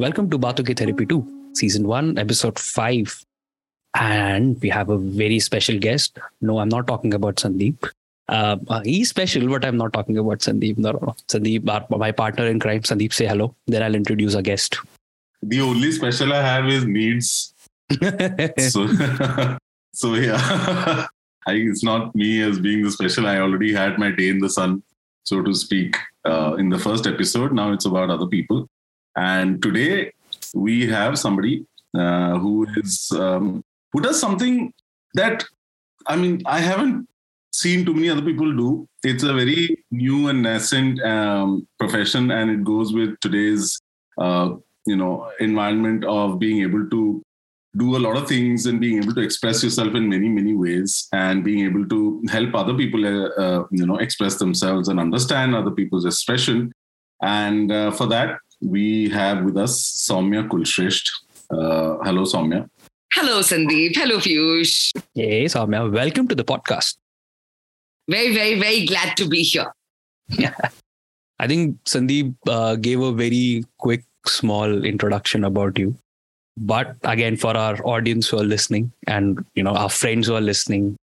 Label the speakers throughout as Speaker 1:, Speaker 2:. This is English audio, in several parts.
Speaker 1: Welcome to Bato Ki Therapy 2, Season 1, Episode 5. And we have a very special guest. No, I'm not talking about Sandeep. Uh, uh, he's special, but I'm not talking about Sandeep. No, no, no. Sandeep, our, my partner in crime. Sandeep, say hello. Then I'll introduce our guest.
Speaker 2: The only special I have is needs. So, so yeah, I, it's not me as being the special. I already had my day in the sun, so to speak, uh, in the first episode. Now it's about other people. And today we have somebody uh, who is um, who does something that I mean I haven't seen too many other people do. It's a very new and nascent um, profession, and it goes with today's uh, you know environment of being able to do a lot of things and being able to express yourself in many many ways and being able to help other people uh, uh, you know express themselves and understand other people's expression and uh, for that we have with us Saumya Kulshreshtha. Uh, hello, Saumya.
Speaker 3: Hello, Sandeep. Hello, Piyush.
Speaker 1: Hey, Saumya. Welcome to the podcast.
Speaker 3: Very, very, very glad to be here.
Speaker 1: Yeah. I think Sandeep uh, gave a very quick, small introduction about you. But again, for our audience who are listening and you know our friends who are listening,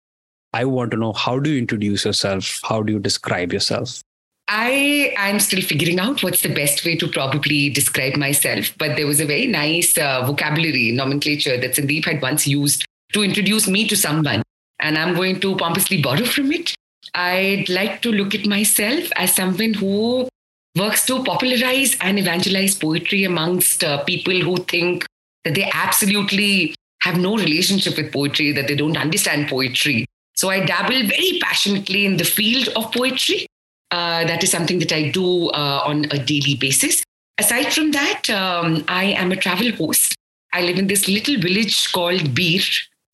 Speaker 1: I want to know how do you introduce yourself? How do you describe yourself?
Speaker 3: I am still figuring out what's the best way to probably describe myself, but there was a very nice uh, vocabulary nomenclature that Sandeep had once used to introduce me to someone, and I'm going to pompously borrow from it. I'd like to look at myself as someone who works to popularize and evangelize poetry amongst uh, people who think that they absolutely have no relationship with poetry, that they don't understand poetry. So I dabble very passionately in the field of poetry uh, that is something that I do uh, on a daily basis. Aside from that, um, I am a travel host. I live in this little village called Bir,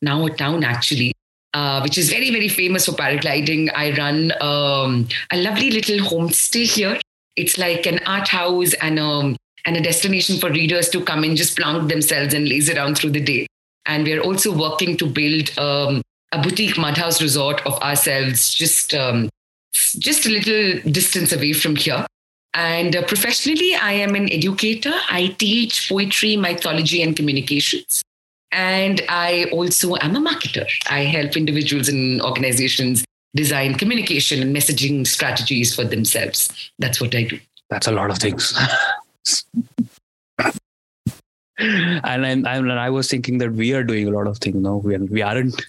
Speaker 3: now a town actually, uh, which is very, very famous for paragliding. I run um, a lovely little homestay here. It's like an art house and a, um, and a destination for readers to come and just plonk themselves and laze around through the day. And we're also working to build um, a boutique mud house resort of ourselves, just um, just a little distance away from here. And uh, professionally, I am an educator. I teach poetry, mythology, and communications. And I also am a marketer. I help individuals and organizations design communication and messaging strategies for themselves. That's what I do.
Speaker 1: That's a lot of things. and I, I, I was thinking that we are doing a lot of things now. We, we aren't.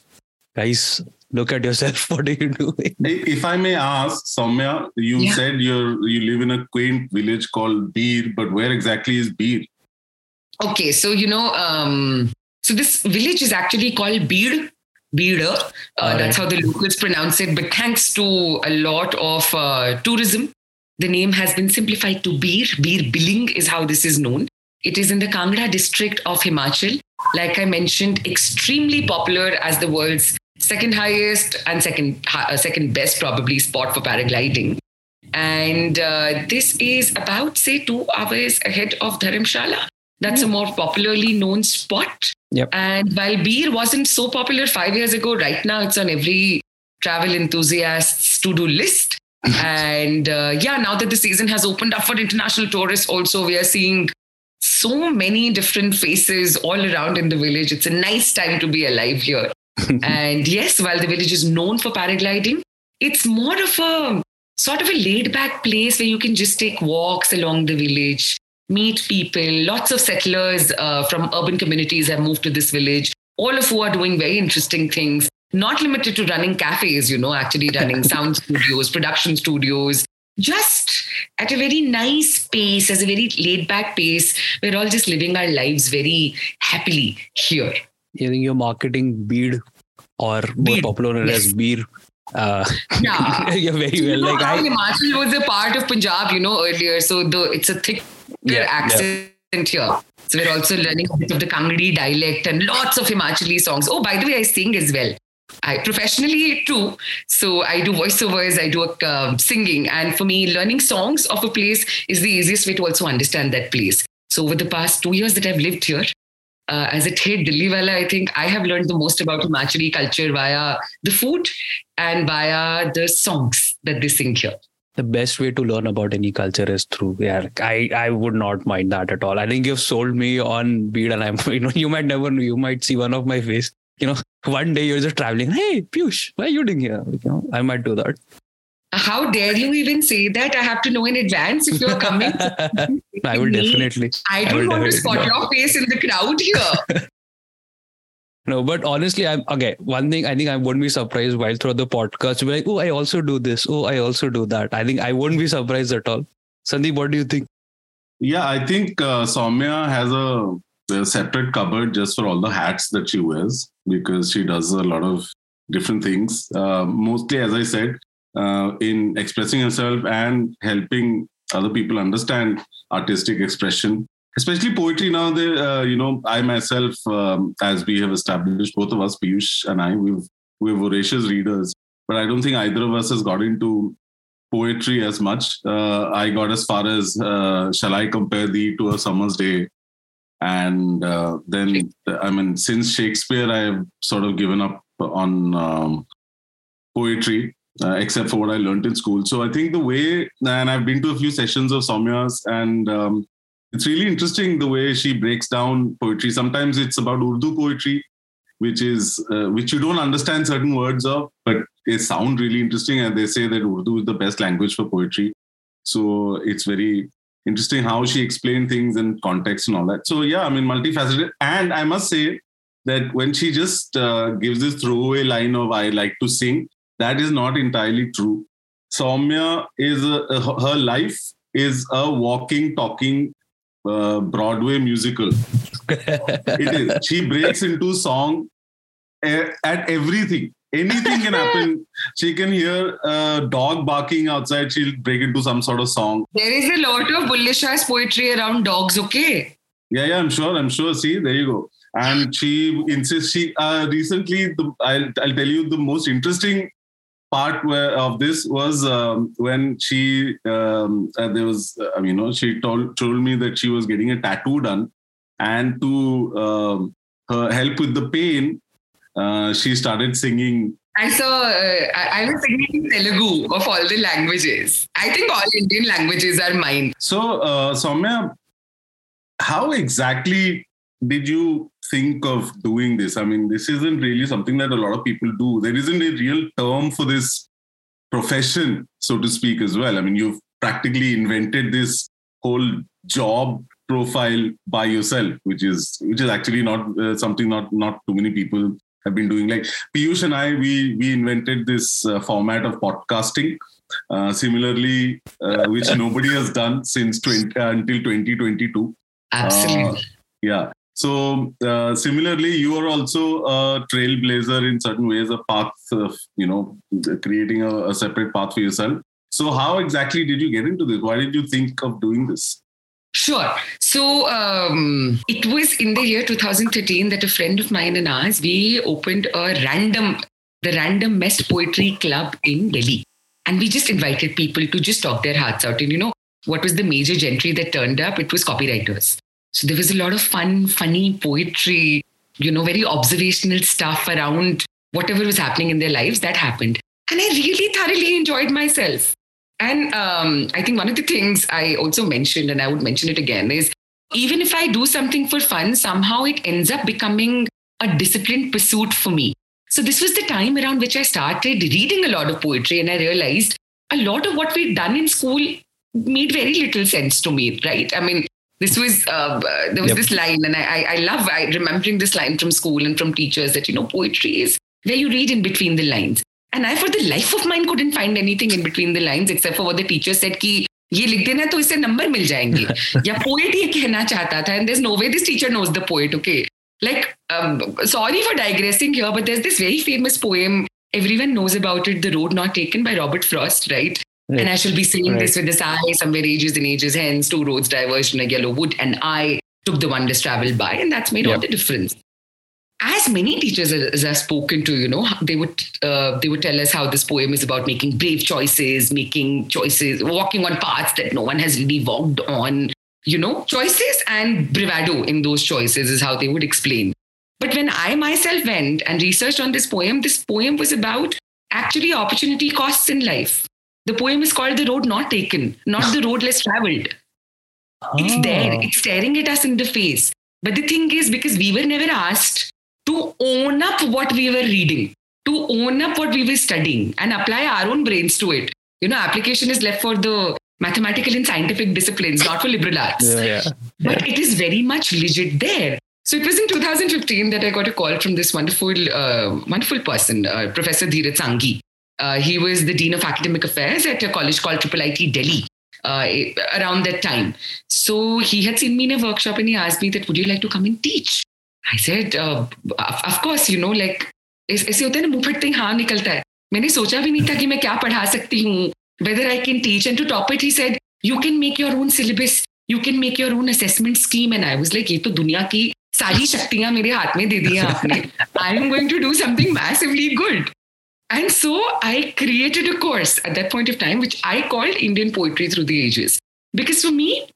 Speaker 1: Guys, look at yourself. What are you doing?
Speaker 2: If I may ask, Saumya, you yeah. said you you live in a quaint village called Bir, but where exactly is Bir?
Speaker 3: Okay, so you know, um, so this village is actually called Bir. Bir. Uh, right. That's how the locals pronounce it. But thanks to a lot of uh, tourism, the name has been simplified to Bir. Bir Billing is how this is known. It is in the Kangra district of Himachal. Like I mentioned, extremely popular as the world's second highest and second uh, second best probably spot for paragliding. And uh, this is about say two hours ahead of Dharamshala. That's a more popularly known spot.
Speaker 1: Yep.
Speaker 3: And while Bir wasn't so popular five years ago, right now it's on every travel enthusiast's to-do list. and uh, yeah, now that the season has opened up for international tourists, also we are seeing so many different faces all around in the village. It's a nice time to be alive here and yes, while the village is known for paragliding, it's more of a sort of a laid back place where you can just take walks along the village, meet people. Lots of settlers uh, from urban communities have moved to this village, all of who are doing very interesting things, not limited to running cafes, you know, actually running sound studios, production studios, just at a very nice pace, as a very laid back pace. We're all just living our lives very happily here
Speaker 1: you think you're marketing bead or more popular yes. as beer. Uh,
Speaker 3: yeah,
Speaker 1: you're very well.
Speaker 3: like I, Himachal was a part of Punjab, you know, earlier, so the it's a thick yeah, accent yeah. here. So we're also learning a bit of the Kangri dialect and lots of Himachali songs. Oh, by the way, I sing as well. I professionally too. So I do voiceovers, I do uh, singing, and for me, learning songs of a place is the easiest way to also understand that place. So over the past two years that I've lived here, uh, as a Thed Delhi I think I have learned the most about Himachali culture via the food and via the songs that they sing here.
Speaker 1: the best way to learn about any culture is through yeah i i would not mind that at all. I think you've sold me on bead and i'm you know you might never you might see one of my face. You know one day you're just traveling hey Piyush, why are you doing here? You know i might do that
Speaker 3: how dare you even say that? I have to know in advance if you're coming.
Speaker 1: I will definitely.
Speaker 3: I don't
Speaker 1: I
Speaker 3: want to spot your face in the crowd here.
Speaker 1: No, but honestly, I'm okay. One thing I think I wouldn't be surprised while through the podcast, be like, oh, I also do this. Oh, I also do that. I think I wouldn't be surprised at all. Sandeep, what do you think?
Speaker 2: Yeah, I think uh, Saumya has a, a separate cupboard just for all the hats that she wears because she does a lot of different things. Uh, mostly, as I said, uh, in expressing herself and helping other people understand artistic expression especially poetry now uh, you know i myself um, as we have established both of us piyush and i we've we're voracious readers but i don't think either of us has got into poetry as much. Uh, i got as far as uh, shall i compare thee to a summer's day? And uh, then i mean since shakespeare i have sort of given up on um, poetry uh, except for what I learned in school. So I think the way, and I've been to a few sessions of Saumya's, and um, it's really interesting the way she breaks down poetry. Sometimes it's about Urdu poetry, which is uh, which you don't understand certain words of, but they sound really interesting. And they say that Urdu is the best language for poetry. So it's very interesting how she explained things and context and all that. So yeah, I mean, multifaceted. And I must say that when she just uh, gives this throwaway line of "I like to sing," that is not entirely true. Saumya is a, her life is a walking, talking uh, Broadway musical. it is. She breaks into song at everything. Anything can happen. She can hear a dog barking outside. She'll break into some sort of song.
Speaker 3: There is a lot of Shah's poetry around dogs. Okay.
Speaker 2: Yeah, yeah, I'm sure. I'm sure. See, there you go. And she insists. She uh, recently, the, I'll, I'll tell you the most interesting part where, of this was um, when she um, uh, there was uh, you know she told told me that she was getting a tattoo done and to um, her help with the pain uh, she started singing
Speaker 3: I saw, uh, I, I was singing Telugu of all the languages. I think all Indian languages are mine.
Speaker 2: So, uh, Saumya, how exactly did you think of doing this? I mean, this isn't really something that a lot of people do. There isn't a real term for this profession, so to speak, as well. I mean, you've practically invented this whole job profile by yourself, which is which is actually not uh, something not not too many people have been doing. Like Piyush and I, we we invented this uh, format of podcasting. Uh, similarly, uh, which nobody has done since 20, uh, until 2022.
Speaker 3: Absolutely. Uh,
Speaker 2: yeah. So uh, similarly, you are also a trailblazer in certain ways, a path of you know creating a, a separate path for yourself. So how exactly did you get into this? Why did you think of doing this?
Speaker 3: Sure. So um, it was in the year 2013 that a friend of mine and ours we opened a random the Random Mess Poetry Club in Delhi, and we just invited people to just talk their hearts out. And you know what was the major gentry that turned up? It was copywriters. So there was a lot of fun, funny poetry, you know, very observational stuff around whatever was happening in their lives that happened. And I really thoroughly enjoyed myself. And um, I think one of the things I also mentioned, and I would mention it again, is even if I do something for fun, somehow it ends up becoming a disciplined pursuit for me. So this was the time around which I started reading a lot of poetry, and I realized a lot of what we'd done in school made very little sense to me, right? I mean, this was uh, there was yep. this line and I, I love I, remembering this line from school and from teachers that you know poetry is where you read in between the lines and I for the life of mine couldn't find anything in between the lines except for what the teacher said कि ये लिख देना तो इससे number मिल जाएंगे या poet ये कहना चाहता था and there's no way this teacher knows the poet okay like um, sorry for digressing here but there's this very famous poem everyone knows about it the road not taken by robert frost right Right. And I shall be saying right. this with this eye somewhere ages and ages hence, two roads diverged in a yellow wood, and I took the one less traveled by, and that's made yep. all the difference. As many teachers as I've spoken to, you know, they would uh, they would tell us how this poem is about making brave choices, making choices, walking on paths that no one has really walked on. You know, choices and bravado in those choices is how they would explain. But when I myself went and researched on this poem, this poem was about actually opportunity costs in life The poem is called The Road Not Taken, not The Road Less Traveled. It's there,
Speaker 1: Ah.
Speaker 3: it's staring at us in the face. But the thing is, because we were never asked to own up what we were reading, to own up what we were studying and apply our own brains to it. You know, application is left for the mathematical and scientific disciplines, not for liberal arts
Speaker 1: Yeah, yeah.
Speaker 3: but it is very much legit there. So it was in 2015 that I got a call from this wonderful, uh, wonderful person, uh, Professor Dheeraj Sanghi. Uh, he was the Dean of Academic Affairs at a college called Triple IT Delhi uh, around that time. So he had seen me in a workshop and he asked me that, would you like to come and teach? I said, uh, of, of course, you know, like ऐस- होता है ना मुँह फटते ही हाँ निकलता है मैंने सोचा भी नहीं था कि मैं क्या पढ़ा सकती हूँ whether I can teach and to top it he said you can make your own syllabus you can make your own assessment scheme and I was like ये तो दुनिया की सारी शक्तियाँ मेरे हाथ में दे दी हैं आपने I am going to do something massively good and so I created a course at that point of time which I called Indian Poetry Through the Ages because for me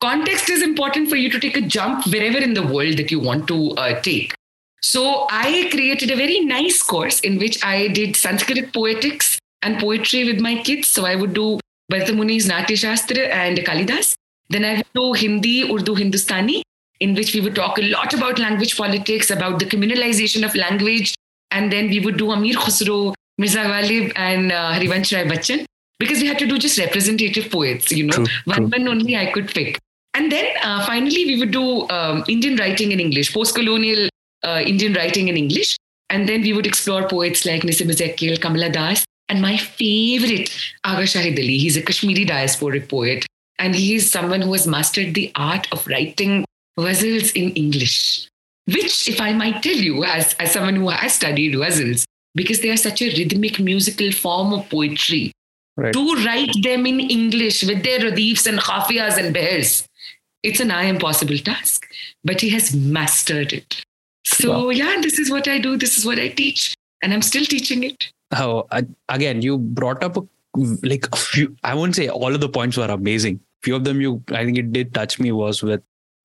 Speaker 3: context is important for you to take a jump wherever in the world that you want to uh, take so I created a very nice course in which I did Sanskrit poetics and poetry with my kids. So I would do Bharata Muni's Natya Shastra and Kalidas. Then I would do Hindi, Urdu, Hindustani, in which we would talk a lot about language politics, about the communalization of language. And then we would do Amir Khusro, Mirza Ghalib, and uh, Harivansh Rai Bachchan because we had to do just representative poets, you know,
Speaker 1: True,
Speaker 3: one
Speaker 1: true.
Speaker 3: one only I could pick. And then uh, finally, we would do um, Indian writing in English, post colonial uh, Indian writing in English. And then we would explore poets like Nissim Ezekiel, Kamala Das, and my favorite, Agha Shahid Ali. He's a Kashmiri diasporic poet. And he is someone who has mastered the art of writing ghazals in English, which, if I might tell you, as, as someone who has studied ghazals, because they are such a rhythmic musical form of poetry,
Speaker 1: Right.
Speaker 3: to write them in English with their radifs and khafiyas and behrs, it's an nigh impossible task. But he has mastered it. So,
Speaker 1: Wow.
Speaker 3: yeah, this is what I do. This is what I teach. And I'm still teaching it.
Speaker 1: Oh, uh, again you brought up a, like a few i won't say all of the points were amazing few of them you i think it did touch me was with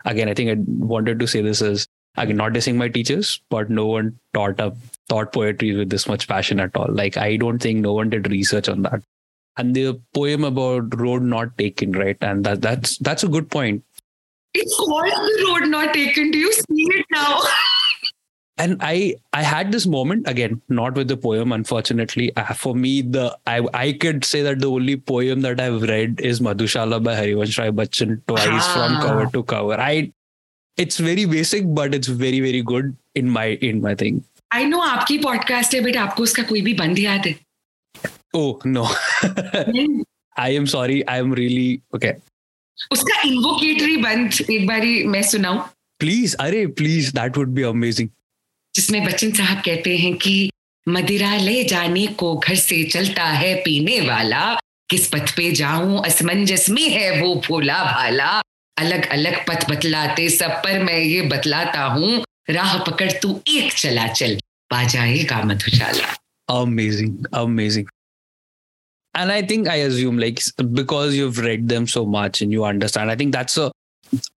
Speaker 1: again i think i wanted to say this as again not dissing my teachers but no one taught up taught poetry with this much passion at all like i don't think no one did research on that and the poem about road not taken right and that that's that's a good point
Speaker 3: It's called the road not taken. Do you see it now?
Speaker 1: and i i had this moment again not with the poem unfortunately uh, for me the i i could say that the only poem that i've read is madhushala by harivansh rai bachchan twice from
Speaker 3: Ah.
Speaker 1: cover to cover i it's very basic but it's very very good in my in my thing
Speaker 3: I know आपकी podcast है but आपको उसका कोई भी बंद याद है
Speaker 1: oh no
Speaker 3: नहीं,
Speaker 1: i am sorry i am really okay
Speaker 3: उसका इन्वोकेटरी बंद एक बारी मैं सुनाऊं
Speaker 1: please अरे please that would be amazing
Speaker 3: जिसमें बच्चन साहब कहते हैं कि मदिरा ले जाने को घर से चलता है पीने वाला किस पथ पे जाऊँ असमंजस में है वो भोला भाला अलग अलग पथ बतलाते सब पर मैं ये बतलाता हूँ राह पकड़ तू एक चला चल पा जाएगा Madhushala
Speaker 1: amazing amazing and i think i assume like s- because you've read them so much and you understand i think that's a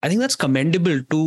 Speaker 1: i think that's commendable to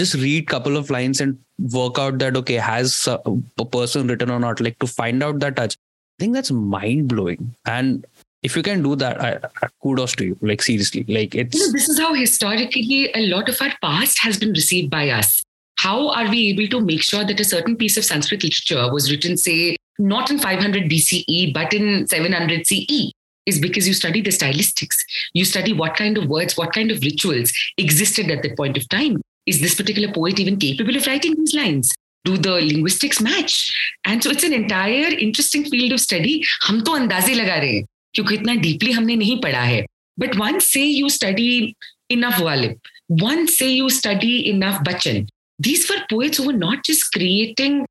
Speaker 1: just read couple of lines and work out that okay has a, a person written or not like to find out that touch i think that's mind blowing and if you can do that I, kudos to you. Like seriously like it's you
Speaker 3: know, this is how historically a lot of our past has been received by us. How are we able to make sure that a certain piece of sanskrit literature was written say not in 500 bce but in 700 ce is because you study the stylistics. You study what kind of words what kind of rituals existed at that point of time. Is this particular poet even capable of writing these lines? Do the linguistics match? And so it's an entire interesting field of study. Hum to andaze laga rahe क्योंकि इतना deeply हमने नहीं पढ़ा है। But once you study enough वालिब once you study enough बचन these four poets वो not just creating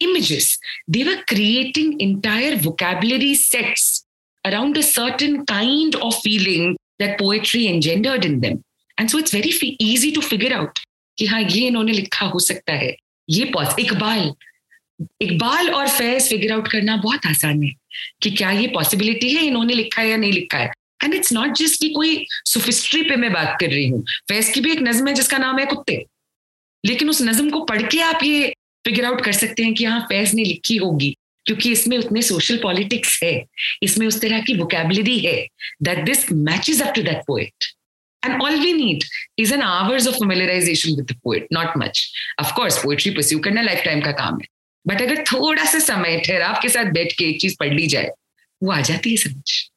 Speaker 3: images they're creating entire vocabulary sets around a certain kind of feeling that poetry engendered in them and so it's very easy to figure out कि हाँ ये इन्होंने लिखा हो सकता है। ये पॉज इकबाल। इकबाल और फैज फिगर आउट करना बहुत आसान है। कि क्या ये पॉसिबिलिटी है इन्होंने लिखा है या नहीं लिखा है? एंड इट्स नॉट जस्ट कि कोई सुफिस्ट्री पे मैं बात कर रही हूँ। फैज की भी एक नज्म है जिसका नाम है कुत्ते। लेकिन उस नज्म को पढ़ के आप ये फिगर आउट कर सकते हैं कि हाँ फैज ने लिखी होगी क्योंकि इसमें उतने सोशल पॉलिटिक्स है। इसमें उस तरह की वोकेबलरी है that this matches up to that poet And all we need is an hours of familiarization with the poet, not much. Of course, poetry pursue करना lifetime का काम है. But अगर थोड़ा सा समय ठहराव के साथ बैठ के एक चीज पढ़ ली जाए, वो आ जाती है समझ.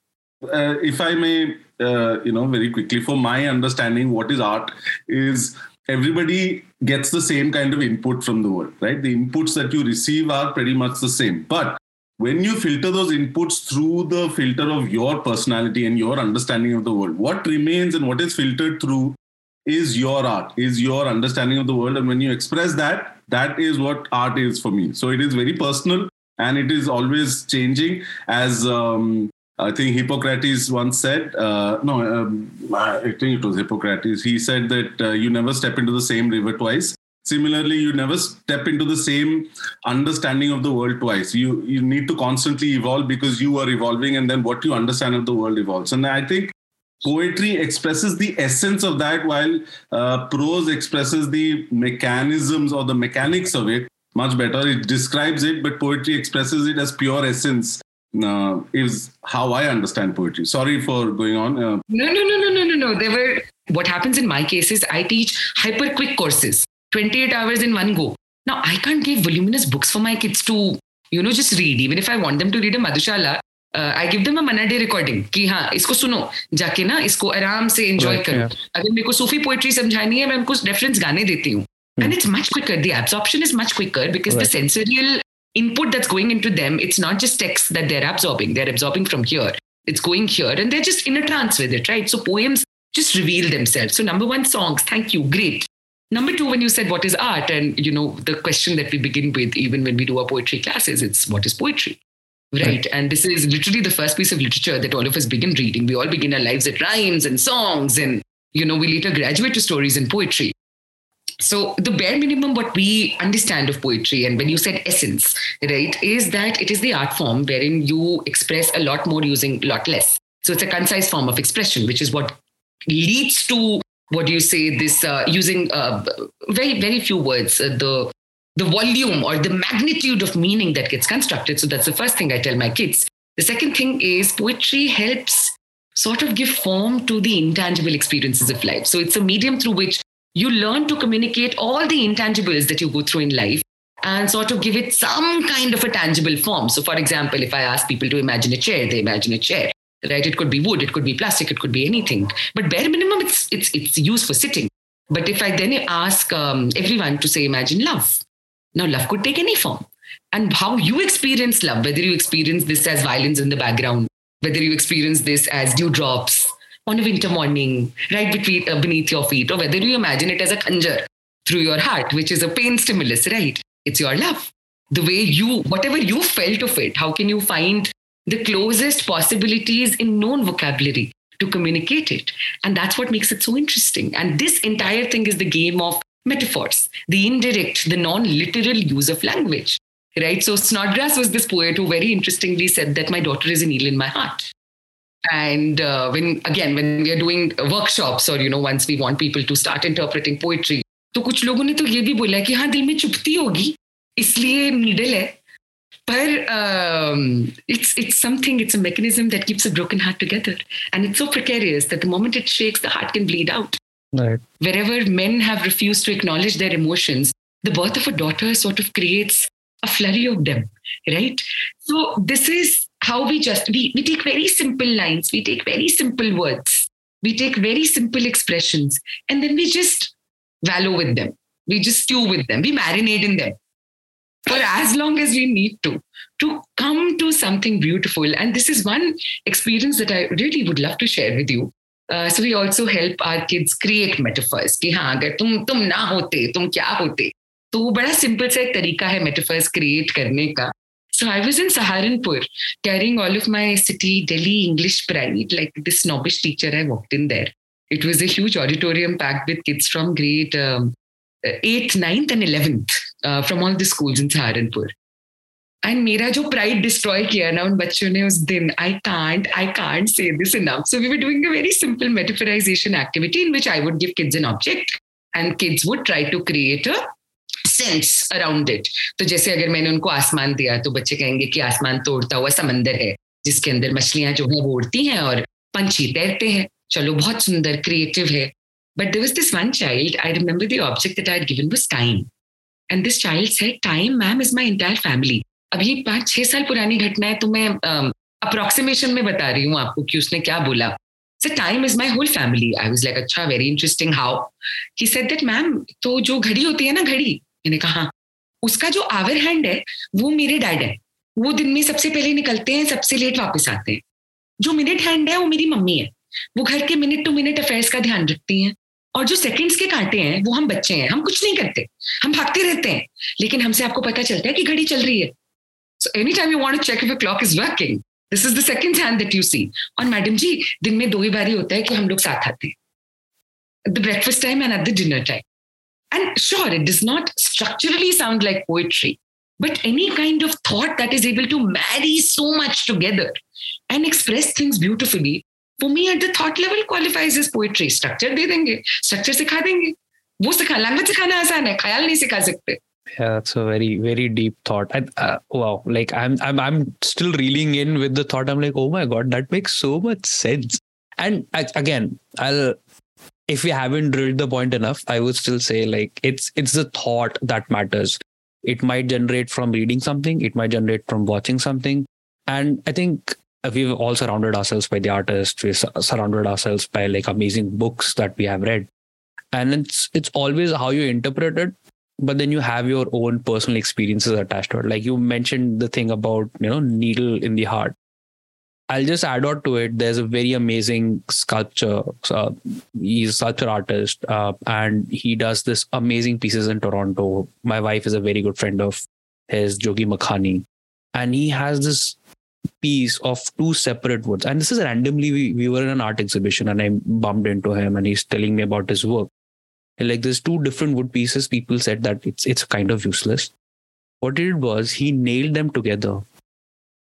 Speaker 2: Uh, if I may, uh, you know, very quickly, for my understanding, what is art is everybody gets the same kind of input from the world, right? The inputs that you receive are pretty much the same. But when you filter those inputs through the filter of your personality and your understanding of the world, what remains and what is filtered through is your art, is your understanding of the world. And when you express that, that is what art is for me. So it is very personal and it is always changing. As um, I think Hippocrates once said, uh, no, um, I think it was Hippocrates, he said that uh, you never step into the same river twice similarly you never step into the same understanding of the world twice you you need to constantly evolve because you are evolving and then what you understand of the world evolves and i think poetry expresses the essence of that while uh, prose expresses the mechanisms or the mechanics of it much better it describes it but poetry expresses it as pure essence uh, is how I understand poetry. Sorry for going on. Uh,
Speaker 3: no, no, no, no, no, no, no. There were what happens in my case is I teach hyper quick courses. 28 hours in one go. Now, I can't give voluminous books for my kids to, you know, just read. Even if I want them to read a Madhushala, uh, I give them a Mana Day recording कि हाँ इसको सुनो जाके ना इसको आराम से enjoy right, करो yeah. अगर मेरे को सूफी पोएट्री समझानी है मैं उनको रेफरेंस गाने देती हूँ hmm. and it's much quicker the absorption is much quicker because right. the sensorial input that's going into them it's not just text that they're absorbing they're absorbing from here it's going here and they're just in a trance with it right so poems just reveal themselves so number one songs thank you great Number two, when you said what is art, and you know the question that we begin with, even when we do our poetry classes, it's what is poetry, Right? And this is literally the first piece of literature that all of us begin reading. We all begin our lives at rhymes and songs, and you know we later graduate to stories and poetry. So the bare minimum, what we understand of poetry, and when you said essence, right, is that it is the art form wherein you express a lot more using a lot less. So it's a concise form of expression, which is what leads to what do you say this uh, using uh, very very few words uh, the the volume or the magnitude of meaning that gets constructed so that's the first thing i tell my kids the second thing is poetry helps sort of give form to the intangible experiences of life so it's a medium through which you learn to communicate all the intangibles that you go through in life and sort of give it some kind of a tangible form so for example if i ask people to imagine a chair they imagine a chair right? It could be wood, it could be plastic, it could be anything. But bare minimum, it's it's it's used for sitting. But if I then ask um, everyone to say, imagine love. Now, love could take any form. And how you experience love, whether you experience this as violence in the background, whether you experience this as dewdrops on a winter morning, right between, uh, beneath your feet, or whether you imagine it as a conjure through your heart, which is a pain stimulus, right? It's your love. The way you, whatever you felt of it, how can you find the closest possibilities in known vocabulary to communicate it. And that's what makes it so interesting. And this entire thing is the game of metaphors, the indirect, the non literal use of language. Right. So Snodgrass was this poet who very interestingly said that my daughter is a needle in my heart. And uh, when again, when we are doing workshops or you know, once we want people to start interpreting poetry, तो कुछ लोगों ने तो ये भी बोला कि हाँ दिल में चुपती होगी इसलिए नीडल है but um, it's it's something, it's a mechanism that keeps a broken heart together. And it's so precarious that the moment it shakes, the heart can bleed out.
Speaker 1: Right.
Speaker 3: Wherever men have refused to acknowledge their emotions, the birth of a daughter sort of creates a flurry of them, right? So this is how we just we, we take very simple lines, we take very simple words, we take very simple expressions, and then we just wallow with them. We just stew with them, we marinate in them for as long as we need to to come to something beautiful and this is one experience that i really would love to share with you so we also help our kids create metaphors कि हाँ अगर तुम तुम ना होते, तुम क्या होते? तो वो बड़ा सिंपल सा एक तरीका है मेटाफर्स क्रिएट करने का। So I was in Saharanpur carrying all of my city daily English pride like this snobbish teacher है walk in there it was an auditorium packed with kids from grade eighth ninth and eleventh from all the school in Saharanpur And मेरा जो pride destroy किया ना उन बच्चों ने उस दिन, I can't I can't say this enough. So we were doing a very simple metaphorization activity in which I would give kids an object and kids would try to create a nonsense around it. तो जैसे अगर मैंने उनको आसमान दिया तो बच्चे कहेंगे कि आसमान तोड़ता हुआ समंदर है, जिसके अंदर मछलियाँ जो है वो उड़ती हैं और पंछी तैरते हैं चलो, बहुत सुंदर क्रिएटिव है but there was this one child I remember the object that I given was time and this child said time ma'am is my entire family ये पाँच छह साल पुरानी घटना है तो मैं अप्रोक्सीमेशन में बता रही हूँ आपको कि उसने क्या बोला। So time is my whole family I was like अच्छा, very interesting how He said that ma'am तो जो घड़ी होती है ना घड़ी? मैंने कहा हाँ. उसका जो आवर हैंड है वो मेरे डैड है। वो दिन में सबसे पहले निकलते हैं सबसे लेट वापस आते हैं। जो मिनट हैंड है वो मेरी मम्मी है। वो घर के मिनट टू मिनट अफेयर्स का ध्यान रखती हैं। और जो सेकंड्स के कांटे हैं वो हम बच्चे हैं। हम कुछ नहीं करते। हम भागते रहते हैं। लेकिन हमसे आपको पता चलता है कि घड़ी चल रही है। So any time you want to check if clock is working this is the second hand that you see और मैडम जी, दिन में दो ही बारी होता है कि हम लोग साथ आते the breakfast time and at the dinner time and sure it does not structurally sound like poetry but any kind of thought that is able to marry so much together and express things beautifully, for me at the thought level qualifies as poetry. Structure दे देंगे, structure सिखा देंगे। वो सिखा language सिखाना आसान है, ख्याल नहीं सिखा सकते।
Speaker 1: Yeah that's a very very deep thought. I, uh, wow like I'm, I'm i'm still reeling in with the thought. I'm like oh my god that makes so much sense. And I, again i'll if we haven't drilled the point enough i would still say like it's it's the thought that matters. It might generate from reading something. It might generate from watching something. And i think we've all surrounded ourselves by the artists we've surrounded ourselves by like amazing books that we have read. And it's it's always how you interpret it but then you have your own personal experiences attached to it. Like you mentioned the thing about you know needle in the heart. I'll just add on to it. There's a very amazing sculpture uh, he's a sculpture artist uh, and he does this amazing pieces in toronto. My wife is a very good friend of his jogi makhani. And he has this piece of two separate woods and this is randomly we, we were in an art exhibition and i bumped into him and he's telling me about his work like there's two different wood pieces people said that it's it's kind of useless. What did was he nailed them together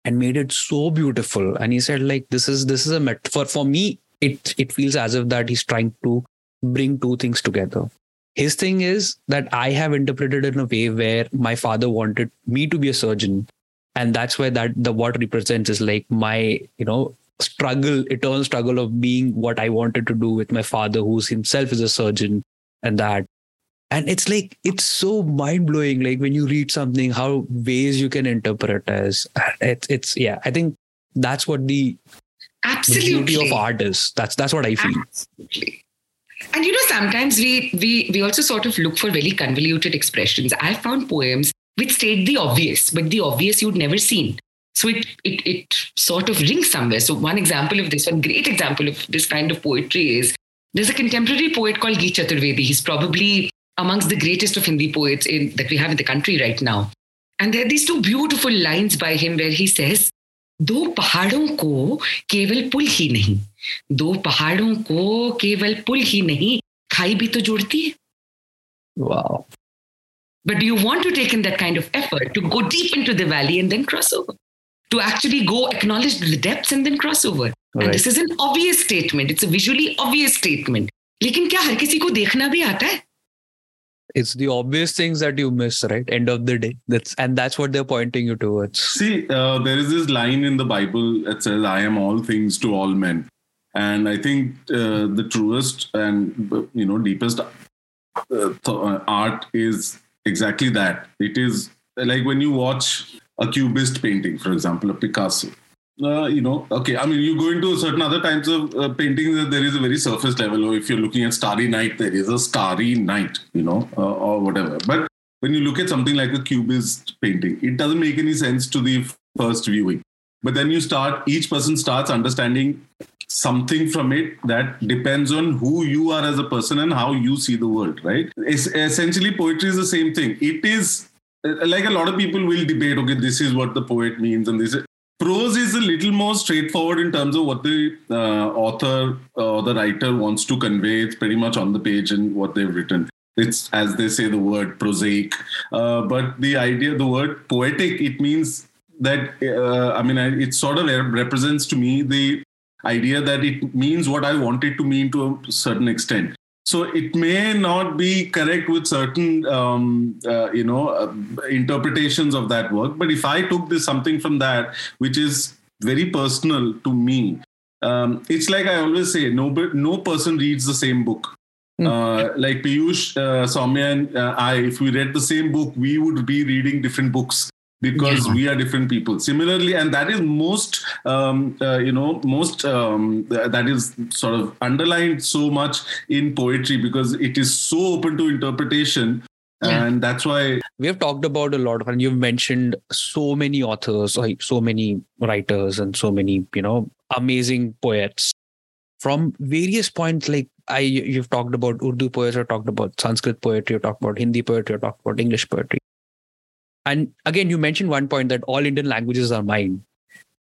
Speaker 1: and made it so beautiful. And he said like this is this is a metaphor for me it it feels as if that he's trying to bring two things together. His thing is that i have interpreted in a way where my father wanted me to be a surgeon. And that's why that the what represents is like my you know struggle eternal struggle of being what i wanted to do with my father who's himself is a surgeon and that. And it's like it's so mind-blowing like when you read something how ways you can interpret as it's it's yeah i think that's what the
Speaker 3: absolutely
Speaker 1: the beauty of art is. That's that's what i feel.
Speaker 3: Absolutely. And you know sometimes we we we also sort of look for really convoluted expressions. I found poems which state the obvious but the obvious you'd never seen. So it, it it sort of rings somewhere. So one example of this one great example of this kind of poetry is there's a contemporary poet called Geet Chaturvedi. He's probably amongst the greatest of Hindi poets that we have in the country right now. And there are these two beautiful lines by him where he says, "Do पहाड़ों ko केवल पुल ही नहीं दो पहाड़ों को केवल पुल ही नहीं खाई भी
Speaker 1: wow.
Speaker 3: But do you want to take in that kind of effort to go deep into the valley and then cross over? To actually go acknowledge the depths and then cross over? Right. And this is an obvious statement. It's a visually obvious statement. लेकिन क्या हर किसी को देखना भी आता है
Speaker 1: it's the obvious things that you miss right end of the day that's and that's what they're pointing you towards
Speaker 2: see uh, there is this line in the bible that says i am all things to all men and i think uh, the truest and you know deepest uh, th- art is exactly that it is like when you watch a cubist painting for example a picasso uh, you know, okay. I mean, you go into certain other types of uh, paintings. That there is a very surface level. Or if you're looking at Starry Night, there is a Starry Night, you know, uh, or whatever. But when you look at something like a cubist painting, it doesn't make any sense to the first viewing. But then you start. Each person starts understanding something from it that depends on who you are as a person and how you see the world. Right? It's, essentially, poetry is the same thing. It is uh, like a lot of people will debate. Okay, this is what the poet means, and this. Is, prose is a little more straightforward in terms of what the uh, author uh, or the writer wants to convey. It's pretty much on the page in what they've written. It's as they say the word prosaic, uh, but the idea, the word poetic, it means that uh, I mean, it sort of represents to me the idea that it means what I want it to mean to a certain extent. So it may not be correct with certain um, uh, you know uh, interpretations of that work but if i took this something from that which is very personal to me um, it's like i always say no no person reads the same book hmm. uh, like Piyush, uh, Saumya, and uh, I, if we read the same book, we would be reading different books because yeah. we are different people similarly and that is most um, uh, you know most um, that is sort of underlined so much in poetry because it is so open to interpretation yeah. and that's why
Speaker 1: we have talked about a lot of and you've mentioned so many authors like so many writers and so many you know amazing poets from various points like i you've talked about urdu poets or talked about sanskrit poetry or talked about hindi poetry or talked about english poetry and again you mentioned one point that all indian languages are mine.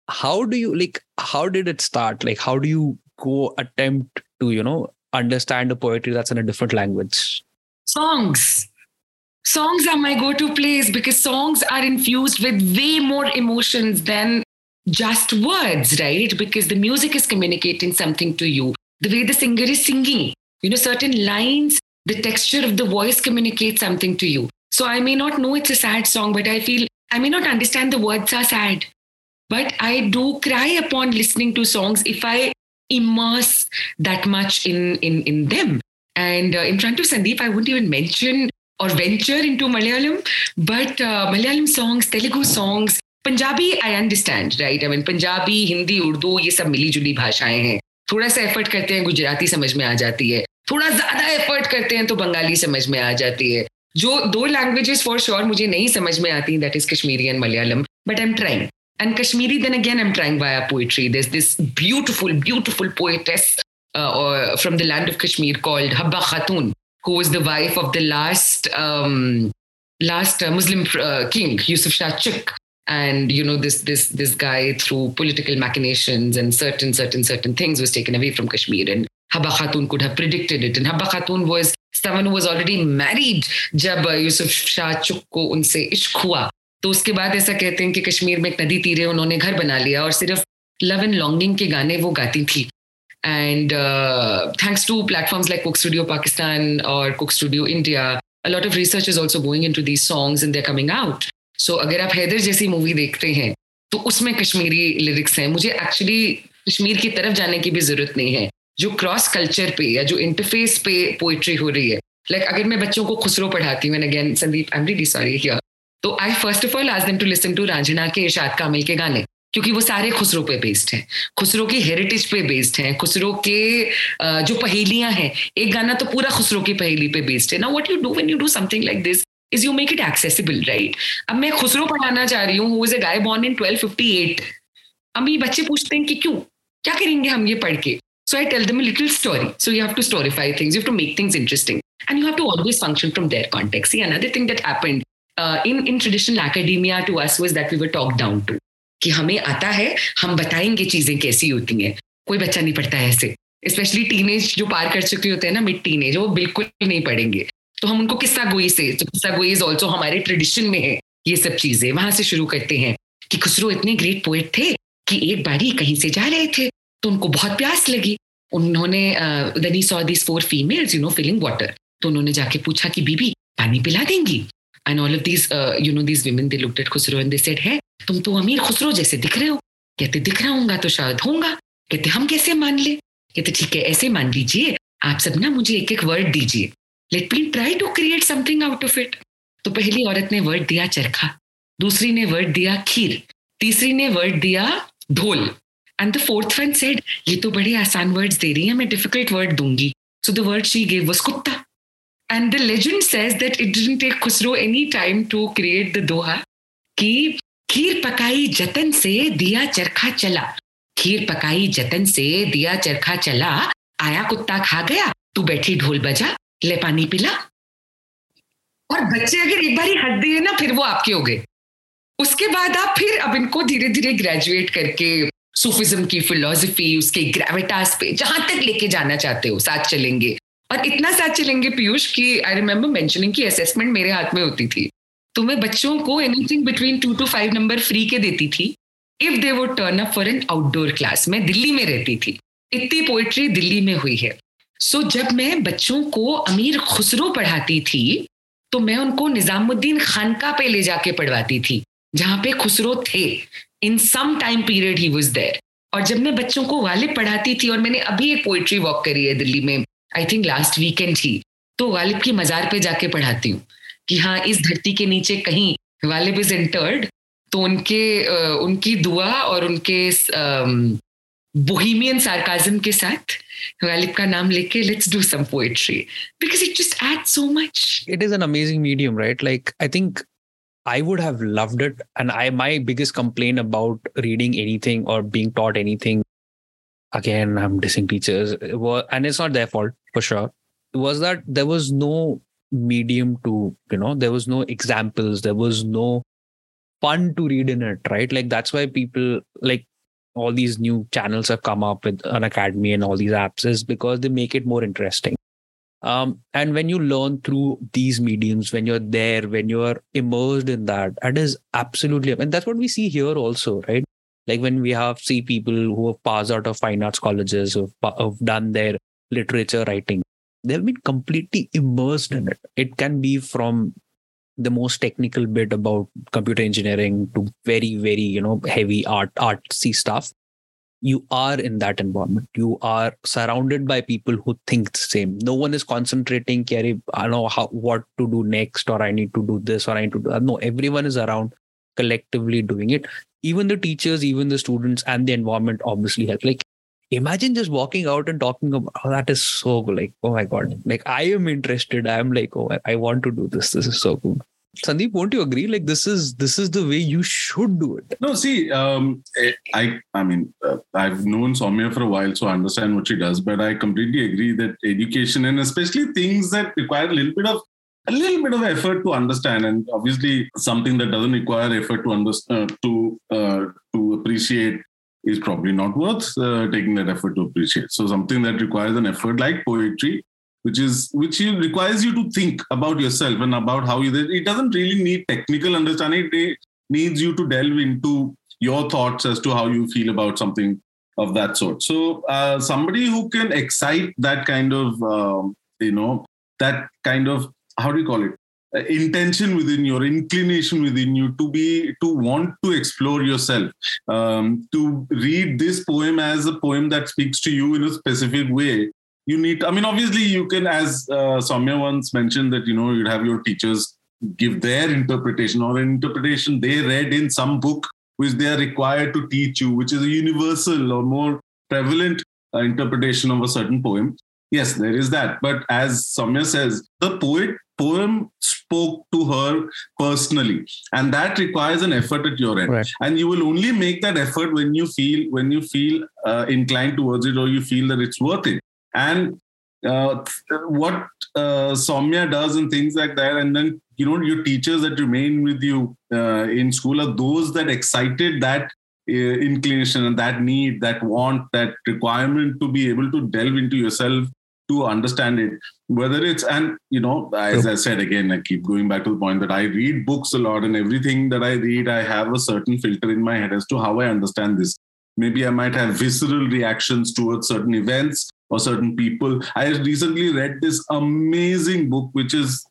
Speaker 1: How do you like how did it start? Like how do you go attempt to you know understand a poetry that's in a different language?
Speaker 3: Songs. Songs are my go-to place because songs are infused with way more emotions than just words right? Because the music is communicating something to you. The way the singer is singing you know certain lines the texture of the voice communicates something to you so I may not know it's a sad song, but I feel I may not understand the words are sad. But I do cry upon listening to songs if I immerse that much in in in them. And uh, in front of Sandeep, I wouldn't even mention or venture into Malayalam, but uh, Malayalam songs, Telugu songs, Punjabi, I understand, right? I mean, Punjabi, Hindi, Urdu, ये सब मिली जुली भाषाएं हैं थोड़ा सा effort करते हैं गुजराती समझ में आ जाती है थोड़ा ज्यादा एफर्ट करते हैं तो बंगाली समझ में आ जाती है जो दो लैंग्वेजेस फॉर श्योर मुझे नहीं समझ में आती that is Kashmiri and Malayalam but I and Kashmiri, then again, I'm trying via poetry. There's this beautiful, beautiful poetess uh, from the land of Kashmir called Habba Khatun, who was the wife of the last um, last uh, Muslim uh, king, Yusuf Shah Chak. And you know this this this guy through political machinations and certain certain certain things was taken away from Kashmir and Habba Khatun could have predicted it. And Khatun was someone who was already married जब यूसुफ शाह चुक को उनसे इश्क हुआ तो उसके बाद ऐसा कहते हैं कि कश्मीर में एक नदी तीरे उन्होंने घर बना लिया और सिर्फ़ लव एंड लॉन्गिंग के गाने वो गाती थी and thanks to platforms like Coke Studio Pakistan और Coke Studio India a lot of research is also going into these songs and they're coming out. So अगर आप हैदर जैसी मूवी देखते हैं तो उसमें कश्मीरी लिरिक्स हैं मुझे एक्चुअली कश्मीर की तरफ़ जाने की भी ज़रूरत नहीं है जो क्रॉस कल्चर पे या जो इंटरफेस पे पोइट्री हो रही है। लाइक like, अगर मैं बच्चों को खुसरो पढ़ाती हूँ again Sandeep I am really sorry here तो I first of all ask them to listen to Raanjhanaa के इरशाद कामिल के गाने क्योंकि वो सारे खुसरो पे बेस्ड हैं। खुसरो की हेरिटेज पे बेस्ड हैं। खुसरो के जो पहेलियाँ हैं एक गाना तो पूरा खुसरो की पहेली पे बेस्ड है। ना what you do when you do something like this is you make it accessible right अब मैं खुसरो पढ़ाना चाह रही हूँ who is a guy born in 1258 अब ये बच्चे पूछते हैं कि क्यों? क्या करेंगे हम ये पढ़ के? So I tell them a little story. So you have to storify things, you have to make things interesting. And you have to always function from their context. See, another thing that happened uh, in, in traditional academia to us was that we were talked down to. कि हमें आता है हम बताएँगे चीज़ें कैसी होती हैं कोई बच्चा नहीं पढ़ता है ऐसे स्पेशली टीनेज जो पार कर चुके होते हैं ना मिड टीनेज वो बिल्कुल नहीं पढ़ेंगे तो हम उनको किस्सा गोई से तो किस्सा गोई इज़ ऑल्सो हमारे ट्रेडिशन में है ये सब चीज़ें वहाँ से शुरू करते हैं कि खुसरो इतने ग्रेट पोएट थे कि एक बारी कहीं से जा रहे थे तो उनको बहुत प्यास लगी। उन्होंने then he saw this four females you know filling water तो उन्होंने जाके पूछा कि, बीबी, पानी पिला देंगी? And all of these you know these women they looked at Khusro and they said है, तुम तो अमीर खुसरो जैसे दिख रहे हो। कहते, दिख रहा हूँगा तो शायद होगा कहते, हम कैसे मान ले? कहते, ठीक है, ऐसे मान लीजिए, आप सब ना मुझे एक एक वर्ड दीजिए। Let me try to create something out of it तो पहली औरत ने वर्ड दिया चरखा, दूसरी ने वर्ड दिया खीर, तीसरी ने वर्ड दिया ढोल। And the fourth one said ये तो बड़े आसान वर्ड्स दे रही है, मैं डिफ़िकल्ट वर्ड दूँगी. So the word she gave was कुत्ता. And the legend says that it didn't take Khusro any time to create the doha कि खीर पकाई जतन से दिया चरखा चला। खीर पकाई जतन से दिया चरखा चला। आया कुत्ता खा गया, तू बैठी ढोल बजा, ले पानी पिला। और बच्चे अगर एक बार ही हट दिए ना, फिर वो आपके हो गए। उसके बाद आप फिर अब इनको धीरे धीरे ग्रेजुएट करके सूफिज्म की फिलोसफी उसके ग्रेविटास पे जहाँ तक लेके जाना चाहते हो साथ चलेंगे। और इतना साथ चलेंगे पीयूष की आई रिमेम्बर मेंशनिंग की असेसमेंट मेरे हाथ में होती थी। तो मैं बच्चों को anything between two to five number free के देती थी। इफ़ दे वो turn up for an outdoor class मैं दिल्ली में रहती थी। इतनी पोइट्री दिल्ली में हुई है। सो so, जब मैं बच्चों को अमीर खुसरो पढ़ाती थी तो मैं उनको निजामुद्दीन खानका पे ले जाके पढ़वाती थी जहाँ पे खुसरो थे। In some time period he was there और जब मैं बच्चों को गालिब पढ़ाती थी और मैंने अभी एक पोइट्री वॉक करी है दिल्ली में आई थिंक लास्ट वीकेंड ही तो गालिब की मजार पे जाके पढ़ाती हूँ कि हाँ इस धरती के नीचे कहीं गालिब इज़ इंटर्ड तो उनके उनकी दुआ और उनके बोहिमियन सार्काजम के साथ गालिब का नाम लेके let's do some poetry because it just add so much
Speaker 1: it is an amazing medium right like I think I would have loved it. And I my biggest complaint about reading anything or being taught anything, again, I'm dissing teachers, and it's not their fault for sure, was that there was no medium to, you know, there was no examples, there was no fun to read in it, right? Like that's why people like all these new channels have come up with an academy and all these apps is because they make it more interesting. Um, and when you learn through these mediums, when you're there, when you're immersed in that, that is absolutely, and that's what we see here also, right? Like when we have see people who have passed out of fine arts colleges, who have, done their literature writing, they've been completely immersed in it. It can be from the most technical bit about computer engineering to very very you know heavy art artsy stuff you are in that environment. You are surrounded by people who think the same. No one is concentrating carry i know how what to do next or i need to do this or i need to do uh, no everyone is around collectively doing it. Even the teachers even the students and the environment obviously help. Like imagine just walking out and talking about oh, that is so like oh my god. Like i am interested. I'm like oh i want to do this. This is so cool sandeep won't you agree like this is this is the way you should do it
Speaker 2: no see um i i mean uh, i've known saumya for a while so i understand what she does but i completely agree that education and especially things that require a little bit of a little bit of effort to understand and obviously something that doesn't require effort to understand uh, to uh, to appreciate is probably not worth uh, taking that effort to appreciate. So something that requires an effort like poetry, which is which requires you to think about yourself and about how you. It doesn't really need technical understanding. It needs you to delve into your thoughts as to how you feel about something of that sort. So uh, somebody who can excite that kind of um, you know that kind of how do you call it uh, intention within your inclination within you to be to want to explore yourself um, to read this poem as a poem that speaks to you in a specific way you need i mean obviously you can as uh, Saumya once mentioned that you know you'd have your teachers give their interpretation or an interpretation they read in some book which they are required to teach you which is a universal or more prevalent uh, interpretation of a certain poem. Yes there is that. But as Saumya says the poet poem spoke to her personally and that requires an effort at your end. Right. and you will only make that effort when you feel when you feel uh, inclined towards it or you feel that it's worth it and uh, what uh, Saumya does and things like that and then you know your teachers that remain with you uh, in school are those that excited that uh, inclination and that need that want that requirement to be able to delve into yourself to understand it. Whether it's and you know as i said again i keep going back to the point that i read books a lot and everything that i read i have a certain filter in my head as to how i understand this. Maybe i might have visceral reactions towards certain events or certain people i recently read this amazing book which is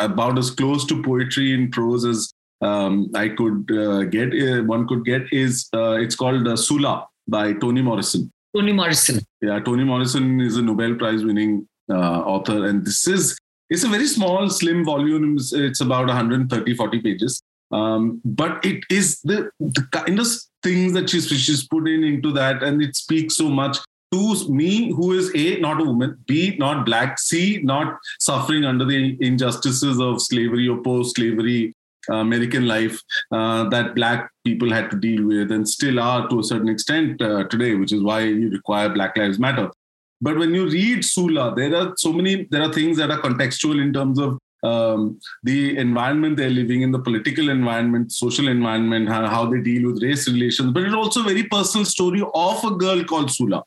Speaker 2: about as close to poetry in prose as um, i could uh, get uh, one could get is uh, it's called uh, sula by toni morrison
Speaker 3: Toni Morrison.
Speaker 2: Yeah, Toni Morrison is a Nobel Prize winning uh, author, and this is it's a very small, slim volume. It's, it's about 130, 40 pages. Um, but it is the, the kind of things that she's, she's put in into that, and it speaks so much to me, who is A, not a woman, B, not black, C, not suffering under the injustices of slavery or post slavery American life uh, that Black people had to deal with and still are to a certain extent uh, today, which is why you require Black Lives Matter. But when you read Sula, there are so many, there are things that are contextual in terms of um, the environment they're living in, the political environment, social environment, how, how, they deal with race relations. But it's also a very personal story of a girl called Sula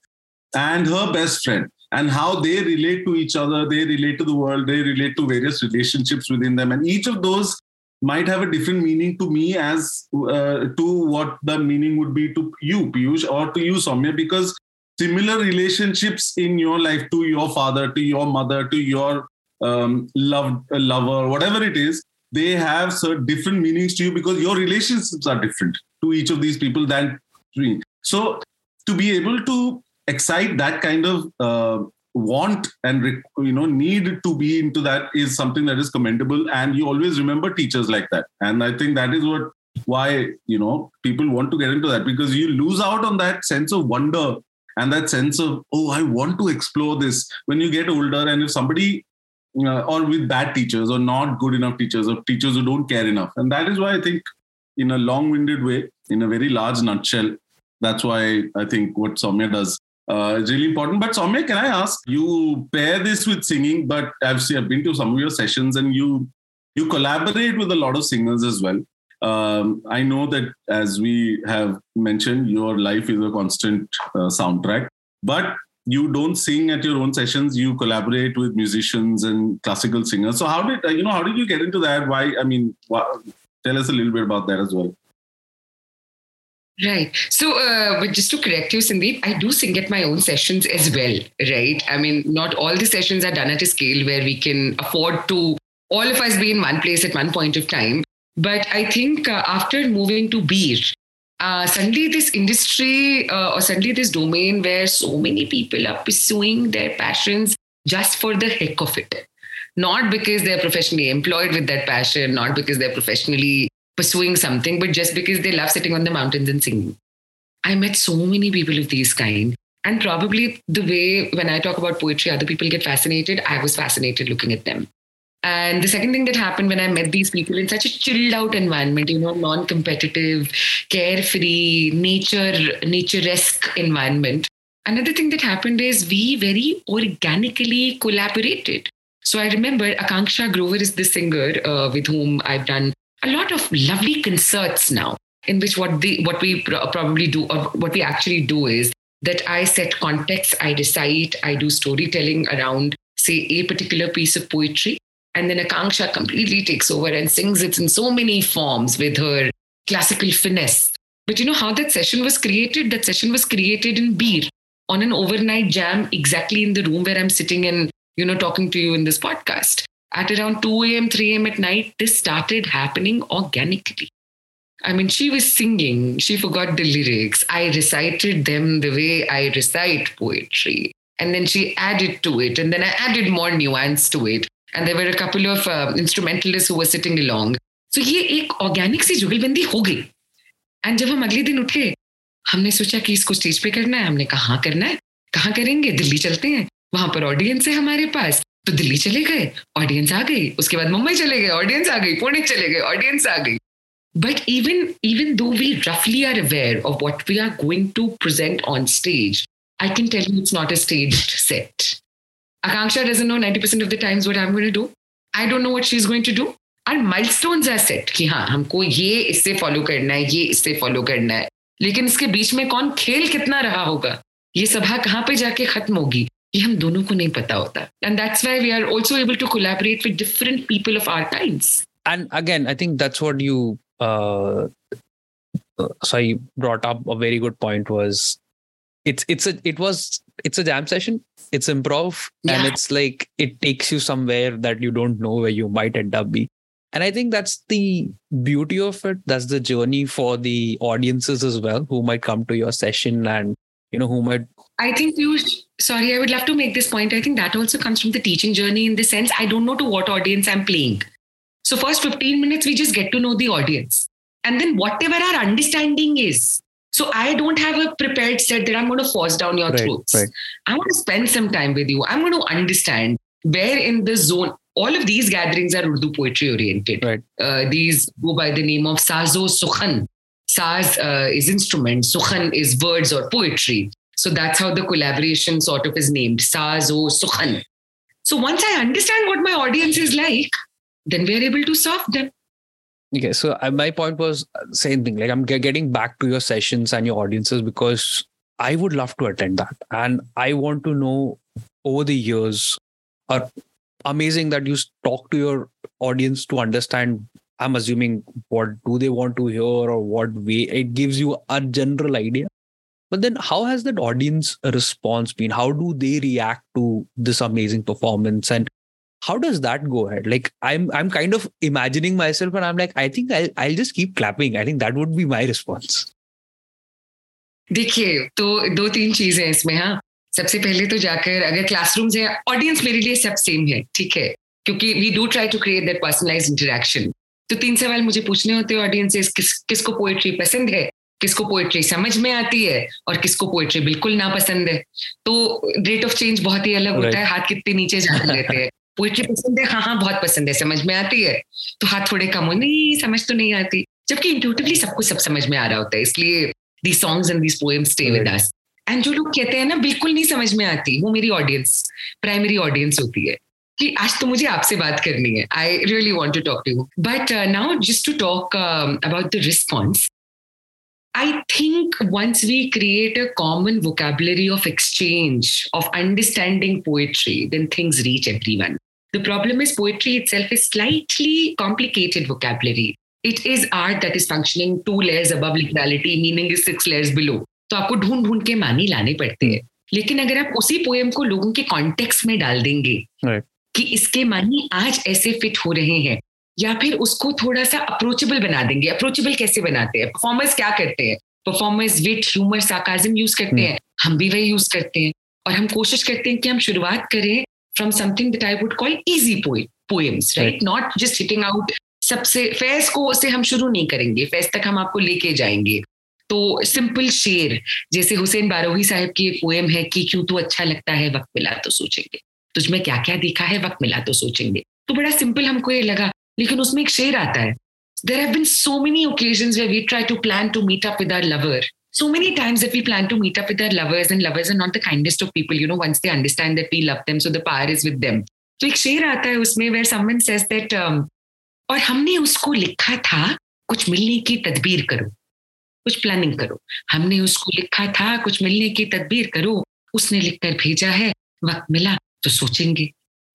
Speaker 2: and her best friend and how they relate to each other, they relate to the world, they relate to various relationships within them. And each of those might have a different meaning to me as uh, to what the meaning would be to you, Piyush, or to you, Soumya, because similar relationships in your life to your father, to your mother, to your um, loved uh, lover, whatever it is, they have certain different meanings to you because your relationships are different to each of these people than me. So to be able to excite that kind of uh, want and you know need to be into that is something that is commendable. And you always remember teachers like that. And i think that is what why you know people want to get into that because you lose out on that sense of wonder and that sense of oh i want to explore this. When you get older and if somebody uh, or with bad teachers or not good enough teachers or teachers who don't care enough. And that is why I think, in a long winded way, in a very large nutshell, that's why I think what Saumya does uh, is really important. But Saumya, can I ask you pair this with singing? But I've, seen, I've been to some of your sessions and you you collaborate with a lot of singers as well. Um, I know that as we have mentioned, your life is a constant uh, soundtrack. But you don't sing at your own sessions you collaborate with musicians and classical singers so how did you know how did you get into that why i mean tell us a little bit about that as well
Speaker 3: Right. So, uh, but just to correct you, Sandeep, I do sing at my own sessions as well, right? I mean, not all the sessions are done at a scale where we can afford to all of us be in one place at one point of time. But I think uh, after moving to Bir, uh, suddenly this industry uh, or suddenly this domain where so many people are pursuing their passions just for the heck of it not because they're professionally employed with that passion not because they're professionally pursuing something but just because they love sitting on the mountains and singing i met so many people of these kind and probably the way when i talk about poetry other people get fascinated i was fascinated looking at them and the second thing that happened when I met these people in such a chilled out environment, you know, non competitive, carefree, nature, naturesque environment. Another thing that happened is we very organically collaborated. So I remember Akanksha Grover is the singer uh, with whom I've done a lot of lovely concerts now, in which what the what we probably do or what we actually do is that I set context, I recite, I do storytelling around, say, a particular piece of poetry and then Akanksha completely takes over and sings it in so many forms with her classical finesse. But you know how that session was created? That session was created in Bir on an overnight jam, exactly in the room where I'm sitting and, you know, talking to you in this podcast At around 2 a.m., 3 a.m. at night, this started happening organically. I mean, she was singing, she forgot the lyrics. I recited them the way I recite poetry. And then she added to it, and then I added more nuance to it. And there were a couple of instrumentalist who sitting along so ये एक organic सी जुगलबंदी हो गई and जब हम अगले दिन उठे हमने सोचा कि इसको स्टेज पे करना है हमने कहा करना है कहाँ करेंगे दिल्ली चलते हैं वहां पर ऑडियंस है हमारे पास तो दिल्ली चले गए ऑडियंस आ गई। उसके बाद मुंबई चले गए ऑडियंस आ गई, पुणे चले गए ऑडियंस आ गई। But even even though we रफली are aware of what we are going to present on stage I can tell you it's not a stage set Akanksha doesn't know ninety percent of the times what I am do I don't know what she is going to do and milestone are set कि हाँ हमको ये इससे follow करना है, ये इससे follow करना है। लेकिन इसके बीच में कौन खेल कितना रहा होगा? ये सभा कहाँ पे जाके खत्म होगी? ये हम दोनों को नहीं पता होता and that's why we are also able to collaborate with different people of our times
Speaker 1: and again i think that's what you uh, uh, so i brought up a very good point was it's it's a it was it's a jam session it's improv yeah. and it's like it takes you somewhere that you don't know where you might end up be and i think that's the beauty of it that's the journey for the audiences as well who might come to your session and you know who might
Speaker 3: i think you sorry i would love to make this point i think that also comes from the teaching journey in the sense i don't know to what audience i'm playing so first 15 minutes we just get to know the audience and then whatever our understanding is so I don't have a prepared set that I'm going to force down your right, throats. Right. I want to spend some time with you. I'm going to understand where in the zone. All of these gatherings are Urdu poetry oriented.
Speaker 1: Right.
Speaker 3: Uh, these go by the name of Sazo Sukhan. Saz uh, is instrument, Sukhan is words or poetry. So that's how the collaboration sort of is named Sazo Sukhan. So once I understand what my audience is like, then we're able to solve them.
Speaker 1: Okay, so uh, my point was uh, same thing. Like I'm getting back to your sessions and your audiences because I would love to attend that, and I want to know over the years. Are amazing that you talk to your audience to understand. I'm assuming what do they want to hear or what way it gives you a general idea. But then, how has that audience response been? How do they react to this amazing performance? And how does that go ahead? Like, I'm I'm kind of imagining myself, and I'm like, I think I'll I'll just keep clapping. I think that would be my response.
Speaker 3: देखिए तो दो तीन चीजें इसमें हाँ सबसे पहले तो जाकर अगर क्लासरूम्स है ऑडियंस मेरे लिए सब सेम है ठीक है क्योंकि we do try to create that personalize interaction तो तीन सवाल मुझे पूछने होते हैं ऑडियंस किस किसको पोएट्री पसंद है किसको पोएट्री समझ में आती है और किसको पोएट्री बिल्कुल ना पसंद है? तो रेट ऑफ़ चेंज बहुत ही अलग होता है हाथ कितने नीचे जा लेते हैं। पोएट्री पसंद है हाँ हाँ बहुत पसंद है समझ में आती है। तो हाथ थोड़े कम हो नहीं समझ तो नहीं आती। जबकि इंट्यूटिवली सबको सब समझ में आ रहा होता है इसलिए the songs and these poem stay with us and जो लोग कहते हैं ना बिल्कुल नहीं समझ में आती वो मेरी ऑडियंस प्राइमरी ऑडियंस होती है कि आज तो मुझे आपसे बात करनी है। I really want to talk to you but now just to talk about the response I think once we create a common vocabulary of exchange, of understanding poetry, then things reach everyone. The problem is poetry itself is slightly complicated vocabulary. It is art that is functioning two layers above literality, meaning is six layers below. तो आपको ढूंढ ढूंढ के मानी लाने पड़ते हैं लेकिन अगर आप उसी पोएम को लोगों के कॉन्टेक्स्ट में डाल देंगे right. कि इसके मानी आज ऐसे फिट हो रहे हैं या फिर उसको थोड़ा सा अप्रोचेबल बना देंगे। अप्रोचेबल कैसे बनाते हैं? परफॉर्मर्स क्या करते हैं? Performers wit humour sarcasm use करते हैं। हम भी वही यूज़ करते हैं। और हम कोशिश करते हैं कि हम शुरुआत करें from something that I would call easy poems right not just hitting out सबसे फैज को से हम शुरू नहीं करेंगे। फैज तक हम आपको लेके जाएँगे। तो सिंपल शेर जैसे हुसैन बारोही साहब की एक पोएम है कि क्यों तो अच्छा लगता है वक्त मिला तो सोचेंगे। तुझमें क्या क्या देखा है वक्त मिला तो सोचेंगे। तो बड़ा सिंपल हमको ये लगा। लेकिन उसमें एक शेर आता है। There have been so many occasion where we try to plan to meet up with our lover so many times if we plan to meet up with our lovers and lovers not the kindest of people you know once they understand that we love them so the power is with them तो एक शेर आता है उसमें where someone says that और हमने उसको लिखा था, कुछ मिलने की तदबीर करो। कुछ प्लानिंग करो। हमने उसको लिखा था, कुछ मिलने की तदबीर करो। उसने लिखकर भेजा है, वक्त मिला तो सोचेंगे।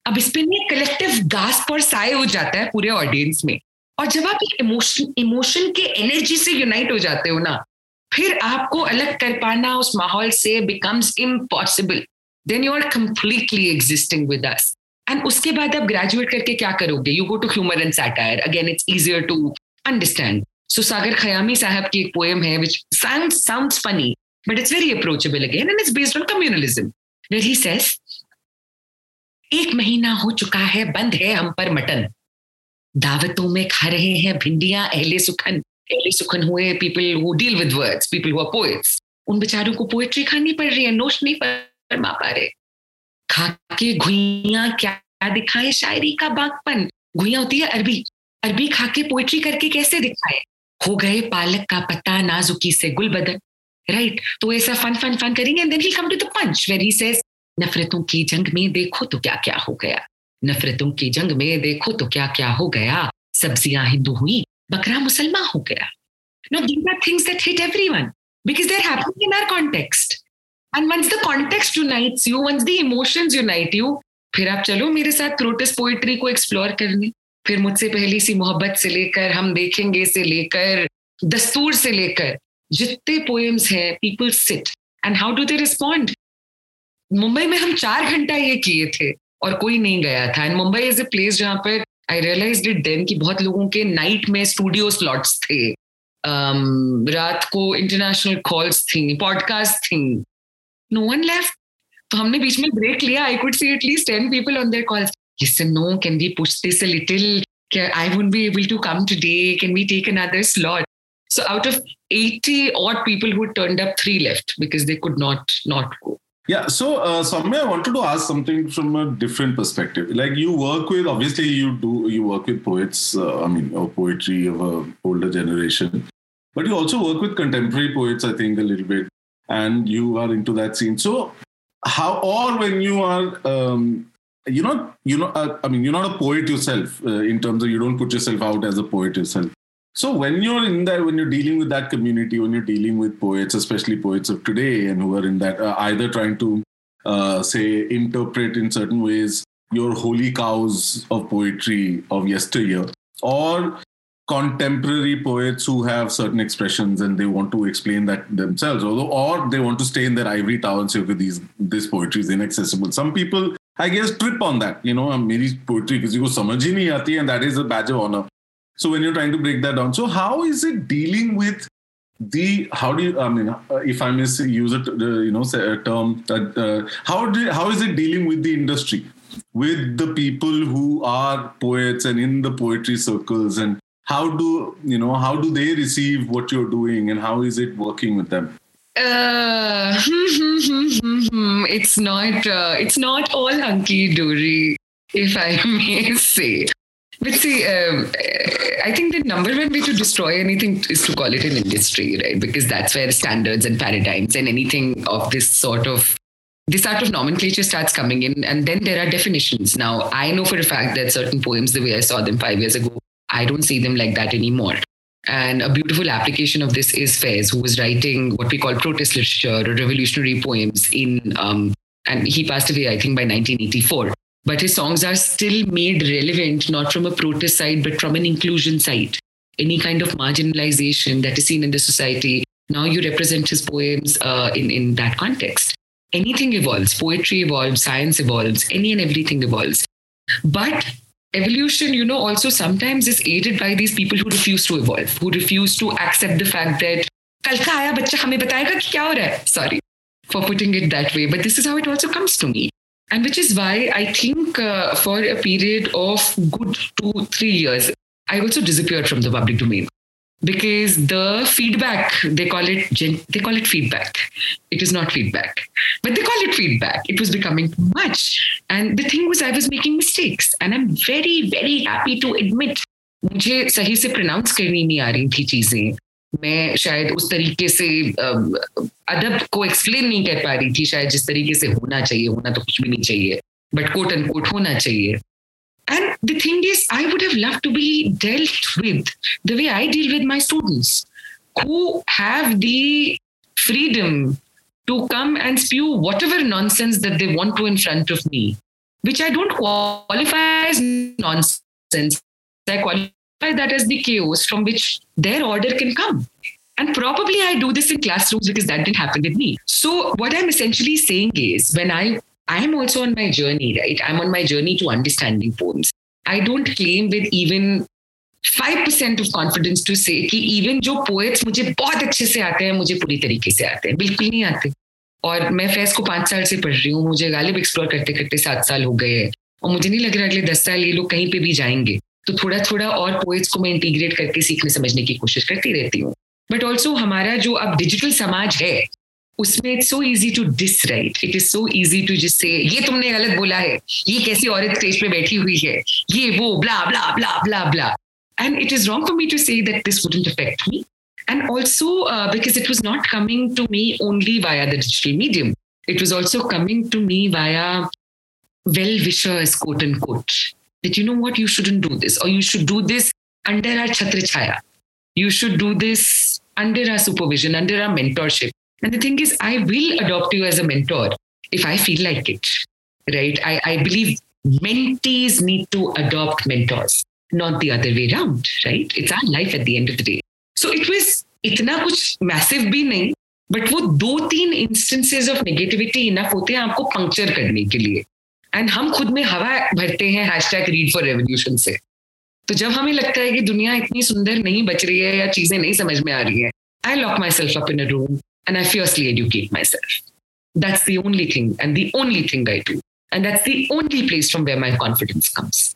Speaker 3: अब इस पे कलेक्टिव गास्प और साय हो जाता है पूरे ऑडियंस में। और जब आप इमोशन इमोशन के एनर्जी से यूनाइट हो जाते हो ना, फिर आपको अलग कर पाना उस माहौल से becomes impossible then you are completely existing with us and उसके बाद आप ग्रेजुएट करके क्या करोगे? You go to humour and satire again it's easier to understand so Sagar Khayyami Sahab की एक पोएम है which sounds funny but it's very approachable again and it's based on communalism where he says एक महीना हो चुका है, बंद है हम पर मटन। दावतों में खा रहे हैं भिंडियाँ, अहले सुखन। अहले सुखन हुए people who deal with words people who are poets उन बेचारों को पोएट्री खानी पड़ रही है नोश नहीं फरमा पा रहे। खा के घुइया क्या दिखाए? शायरी का बागपन। घुइया होती है अरबी। अरबी खा के पोएट्री करके कैसे दिखाए? हो गए पालक का पत्ता नाजुकी से गुल बदल राइट तो ऐसा फन फन फन करेंगे and then he come to the punch where he says नफरतों की जंग में देखो तो क्या क्या हो गया। नफरतों की जंग में देखो तो क्या क्या हो गया। सब्ज़ियाँ हिंदू हुई बकरा मुसलमान हो गया। No, these are things that hit everyone because they're happening in our context. And once the context unites you, once the emotions unite you, फिर आप चलो मेरे साथ प्रोटेस्ट पोइट्री को एक्सप्लोर करने। फिर मुझसे पहली सी मोहब्बत से लेकर हम देखेंगे से लेकर दस्तूर से लेकर जितने पोएम्स हैं people sit and how do they respond Mumbai में हम चार घंटा ये किए थे और कोई नहीं गया था। And Mumbai is a place जहाँ पर आई रियलाइज़ इट देन कि बहुत लोगों के नाइट में स्टूडियो स्लॉट्स थे। Um, रात को इंटरनेशनल कॉल्स थी पॉडकास्ट थी। नो वन लेफ़्ट तो हमने बीच में ब्रेक लिया। I could see at least ten people on their calls जिससे no can be push this a little I would be able to come today can be take another slot so out of eighty odd people who turned up three left because they could not not go
Speaker 2: yeah. So, uh, I wanted to ask something from a different perspective. Like you work with, obviously, you do you work with poets. Uh, I mean, or poetry of a older generation, but you also work with contemporary poets. I think a little bit, and you are into that scene. So, how or when you are, um, you know, you know, uh, I mean, you're not a poet yourself uh, in terms of you don't put yourself out as a poet yourself. So when you're in that, when you're dealing with that community, when you're dealing with poets, especially poets of today, and who are in that, uh, either trying to uh, say interpret in certain ways your holy cows of poetry of yesteryear, or contemporary poets who have certain expressions and they want to explain that themselves, although or they want to stay in their ivory tower and say, okay, these this poetry is inaccessible. Some people, I guess, trip on that. You know, maybe poetry किसी को समझ ही नहीं आती, and that is a badge of honor. So when you're trying to break that down, so how is it dealing with the how do you I mean uh, if I may use a you know a term that uh, how do how is it dealing with the industry? With the people who are poets and in the poetry circles and how do you know how do they receive what you're doing and how is it working with them?
Speaker 3: Uh, it's not uh, it's not all hunky dory if i may say but see um, i think the number one way to destroy anything is to call it an industry right because that's where standards and paradigms and anything of this sort of this sort of nomenclature starts coming in and then there are definitions now i know for a fact that certain poems the way i saw them five years ago I don't see them like that anymore. And a beautiful application of this is Faiz, who was writing what we call protest literature or revolutionary poems in, um, and he passed away, I think, by 1984. But his songs are still made relevant, not from a protest side, but from an inclusion side. Any kind of marginalization that is seen in the society, now you represent his poems uh, in, in that context. Anything evolves, poetry evolves, science evolves, any and everything evolves. But evolution, you know, also sometimes is aided by these people who refuse to evolve, who refuse to accept the fact that कल का आया बच्चा हमें बताएगा कि क्या हो रहा है sorry for putting it that way but this is how it also comes to me and which is why i think uh, for a period of good 2 3 years i also disappeared from the public domain because the feedback they call it they call it feedback it is not feedback but they call it feedback it was becoming too much and the thing was i was making mistakes and i'm very very happy to admit मुझे सही से pronounce करनी नहीं आ रही थी चीजें मैं शायद उस तरीके से अदब को एक्सप्लेन नहीं कर पा रही थी शायद जिस तरीके से होना चाहिए होना तो कुछ भी नहीं चाहिए बट कोट एंड कोट होना चाहिए and the thing is, I would have loved to be dealt with the way I deal with my students who have the freedom to come and spew whatever nonsense that they want to in front of me, which I don't qualify as nonsense. I qualify that as the chaos from which their order can come. And probably I do this in classrooms because that didn't happen with me. So what I'm essentially saying is when I I am also on my journey, right? I'm on my journey to understanding poems. I don't claim with even 5% of confidence to say that even jo poets mujhe bahut acche se aate hain mujhe puri tarike se aate hain bilkul nahi aate aur main faiz ko 5 saal se padh rahi hu mujhe galib explore karte karte 7 saal ho gaye hain aur mujhe nahi lag raha agle 10 saal ye log kahin pe bhi तो थोड़ा थोड़ा और poets को मैं integrate करके सीखने समझने की कोशिश करती रहती हूँ। बट ऑल्सो हमारा जो अब डिजिटल समाज है उसमें it's so easy to diss right it is so easy to जिस से ये तुमने गलत बोला है ये कैसी औरत स्टेज पे बैठी हुई है ये वो blah blah blah blah blah and it is wrong for me to say that this wouldn't affect me and also uh, because it was not coming to me only via the digital medium. It was also coming to me via well wishers quote unquote. that you know what you shouldn't do this or you should do this under our chhatra chaya you should do this under our supervision under our mentorship and the thing is, I will adopt you as a mentor if I feel like it, right? I, I believe mentees need to adopt mentors, not the other way around, right? It's our life at the end of the day. So it was इतना कुछ massive भी नहीं but वो दो तीन instances of negativity enough होते हैं आपको पंक्चर करने के लिए एंड हम खुद में हवा भरते हैं hashtag read for revolution से। तो जब हमें लगता है कि दुनिया इतनी सुंदर नहीं बच रही है या चीज़ें नहीं समझ में आ रही है I lock myself up in a room and I fiercely educate myself that's the only thing and the only thing I do and that's the only place from where my confidence comes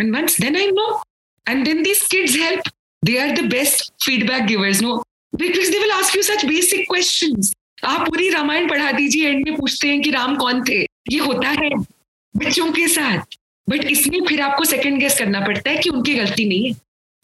Speaker 3: and once then I know and then these kids help they are the best feedback givers no because they will ask you such basic question आप पूरी रामायण पढ़ा दीजिए and में पूछते हैं कि राम कौन थे? ये होता है। बच्चों के साथ बट इसमें फिर आपको सेकंड गेस करना पड़ता है कि उनकी गलती नहीं है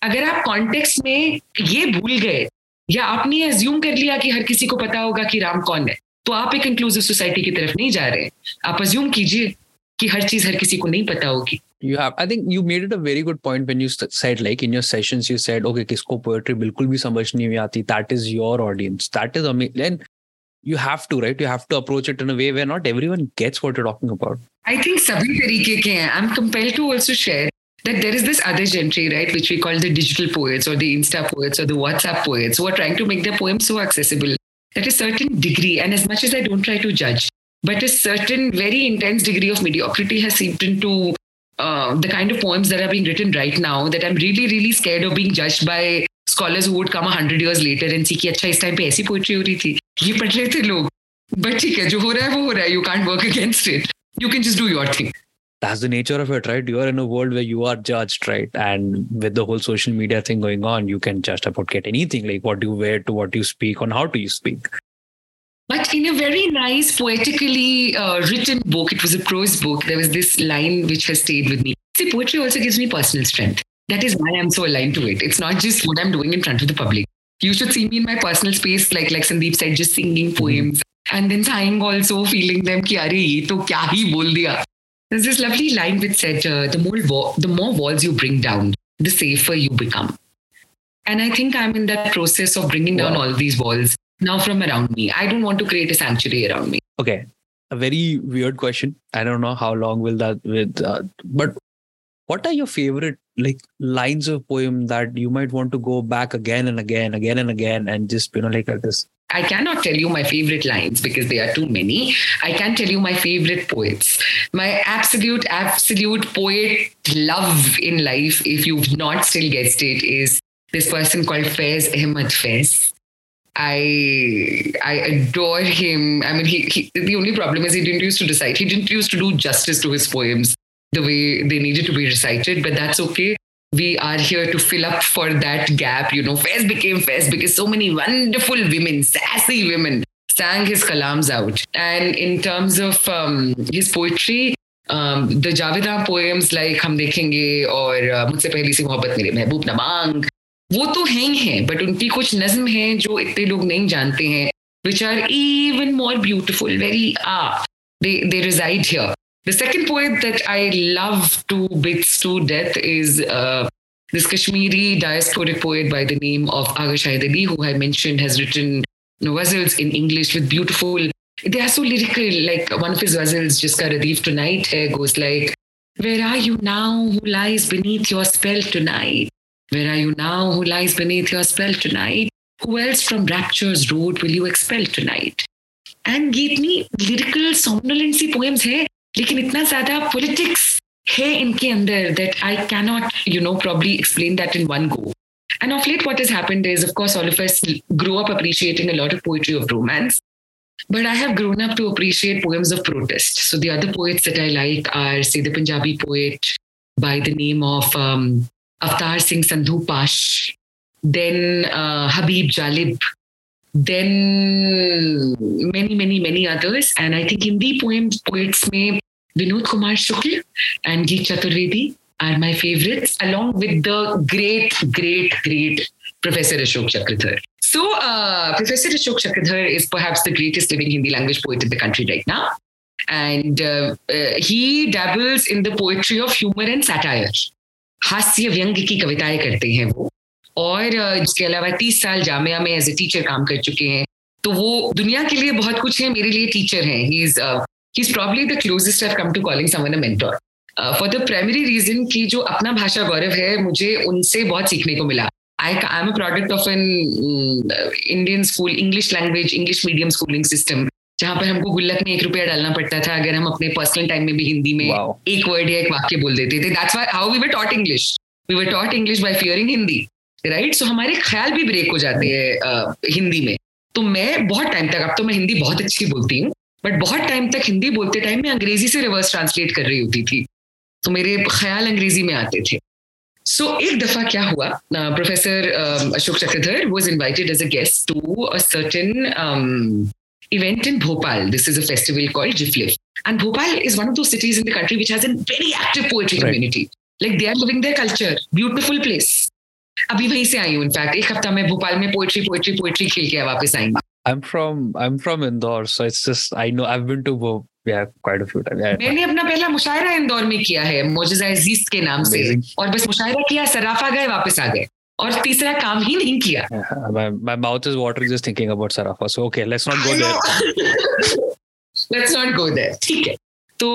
Speaker 3: अगर आप कॉन्टेक्स्ट में ये भूल गए या आपने एज्यूम कर लिया कि हर किसी को पता होगा कि राम कौन है तो आप एक इंक्लूसिव सोसाइटी की तरफ़ नहीं जा रहे आप अज्यूम कीजिए कि हर चीज़ हर किसी को नहीं पता होगी
Speaker 1: you have i think you made it a very good point when you said like in your sessions you said okay kisko poetry bilkul bhi samajh nahi aati that is your audience that is amazing and you have to right? You have to approach it in a way where not everyone gets what you're talking about.
Speaker 3: I think sabhi tarike ke hain. I'm compelled to also share that there is this other gentry right which we call the digital poets or the insta poets or the whatsapp poets who are trying to make their poems so accessible at a certain degree. And as much as i don't try to judge but a certain very intense degree of mediocrity has seeped into uh, the kind of poems that are being written right now that I'm really, really scared of being judged by scholars who would come 100 years later and see, ki, acha, is time pe aisi poetry ho rahi thi. ये पढ़ रहे थे लोग but ठीक है जो हो रहा है वो हो रहा है you can't work against it you can just do your thing
Speaker 1: that's the nature of it, right? You are in a world where you are judged, right? And with the whole social media thing going on, you can just about get anything like what you wear to what you speak on how do you speak.
Speaker 3: But in a very nice, poetically uh, written book, it was a prose book, there was this line which has stayed with me. See, poetry also gives me personal strength. That is why I'm so aligned to it. It's not just what I'm doing in front of the public. you should see me in my personal space, like like Sandeep said, just singing mm-hmm. poems and then sighing also, feeling them ki are to kya hi bol diya. There's this lovely line which said, uh, the, more the more walls you bring down, the safer you become. And I think I'm in that process of bringing down wow. all these walls now from around me. I don't want to create a sanctuary around me.
Speaker 1: Okay. A very weird question. I don't know how long will that with, uh, but what are your favorite like lines of poem that you might want to go back again and again, again and again, and just you know like uh, this
Speaker 3: I cannot tell you my favorite lines because there are too many. I can tell you my favorite poets. My absolute, absolute poet love in life, if you've not still guessed it, is this person called Faiz Ahmad Faiz. I I adore him. I mean, he, he the only problem is he didn't used to decide. He didn't used to do justice to his poems the way they needed to be recited, but that's okay we are here to fill up for that gap. You know, Faiz became Faiz because so many wonderful women, sassy women, sang his kalams out. And in terms of um, his poetry, um, the Javedan poems like Hum Dekhenge or uh, Pehli Si Mohabbat Mere Mehboob Na Mang, वो तो हैं ही हैं but उनकी कुछ नज्म हैं जो इतने लोग नहीं जानते हैं which are even more beautiful very ah they they reside here The second poet that I love to bits to death is uh, this Kashmiri diasporic poet by the name of Agha Ali, who I mentioned has written you in English with beautiful. They are so lyrical. Like one of his ghazals, Jiska Radif tonight, goes like, Where are you now who lies beneath your spell tonight? Where are you now who lies beneath your spell tonight? Who else from rapture's road will you expel tonight? And Geetni, lyrical somnolency poems hai लेकिन इतना ज्यादा politics है इनके अंदर that I cannot you know probably explain that in one go And of late, what has happened is, of course, all of us grew up appreciating a lot of poetry of romance. But I have grown up to appreciate poems of protest. So the other poets that I like are, say, the Punjabi poet by the name of um, Avtar Singh Sandhu Pash, then uh, Habib Jalib, then many, many, many others. And I think Hindi poems, poets may Vinod Kumar Shukla and Geet Chaturvedi are my favorites, along with the great, great, great Professor Ashok Chakradhar. So, uh, Professor Ashok Chakradhar is perhaps the greatest living Hindi language poet in the country right now. And uh, uh, he dabbles in the poetry of humor and satire. हास्य व्यंग की कविताएँ करते हैं वो और इसके अलावा तीस साल जामिया में एज ए टीचर काम कर चुके हैं। तो वो दुनिया के लिए बहुत कुछ है मेरे लिए टीचर हैं। He is he is probably the closest have come to calling someone a mentor for the primary reason कि जो अपना भाषा गौरव है मुझे उनसे बहुत सीखने को मिला। I I am a product of an Indian school English language English medium schooling system जहाँ पर हमको गुल्लक में एक रुपया डालना पड़ता था अगर हम अपने पर्सनल टाइम में भी हिंदी में wow. एक वर्ड या एक वाक्य बोल देते थे। That's how we were taught English we were taught English by fearing Hindi right so हमारे ख्याल भी ब्रेक हो जाते हैं हिंदी में। तो मैं बहुत टाइम तक अब तो मैं हिंदी बहुत अच्छी बोलती हूँ बट बहुत टाइम तक हिंदी बोलते टाइम में अंग्रेज़ी से रिवर्स ट्रांसलेट कर रही होती थी। तो मेरे ख्याल अंग्रेज़ी में आते थे। सो एक दफ़ा क्या हुआ professor Ashok Chakradhar was invited as a guest to a certain event in Bhopal this is a festival called Jiflif and Bhopal is one of those cities in the country which has an very active poetry community like they are living their culture beautiful place अभी वहीं से आई हूँ एक हफ़्ता मैं भोपाल में poetry poetry poetry खेल के वापस आई
Speaker 1: I'm from I'm from Indore, so it's just I know I've been to
Speaker 3: मैंने अपना पहला मुशायरा इंदौर में किया है मोजिजा के नाम से। और बस मुशायरा किया सराफा गए वापस आ गए। और तीसरा काम ही नहीं किया।
Speaker 1: My mouth is watering just thinking about Sarafa so okay let's not go there
Speaker 3: let's not go there ठीक है। तो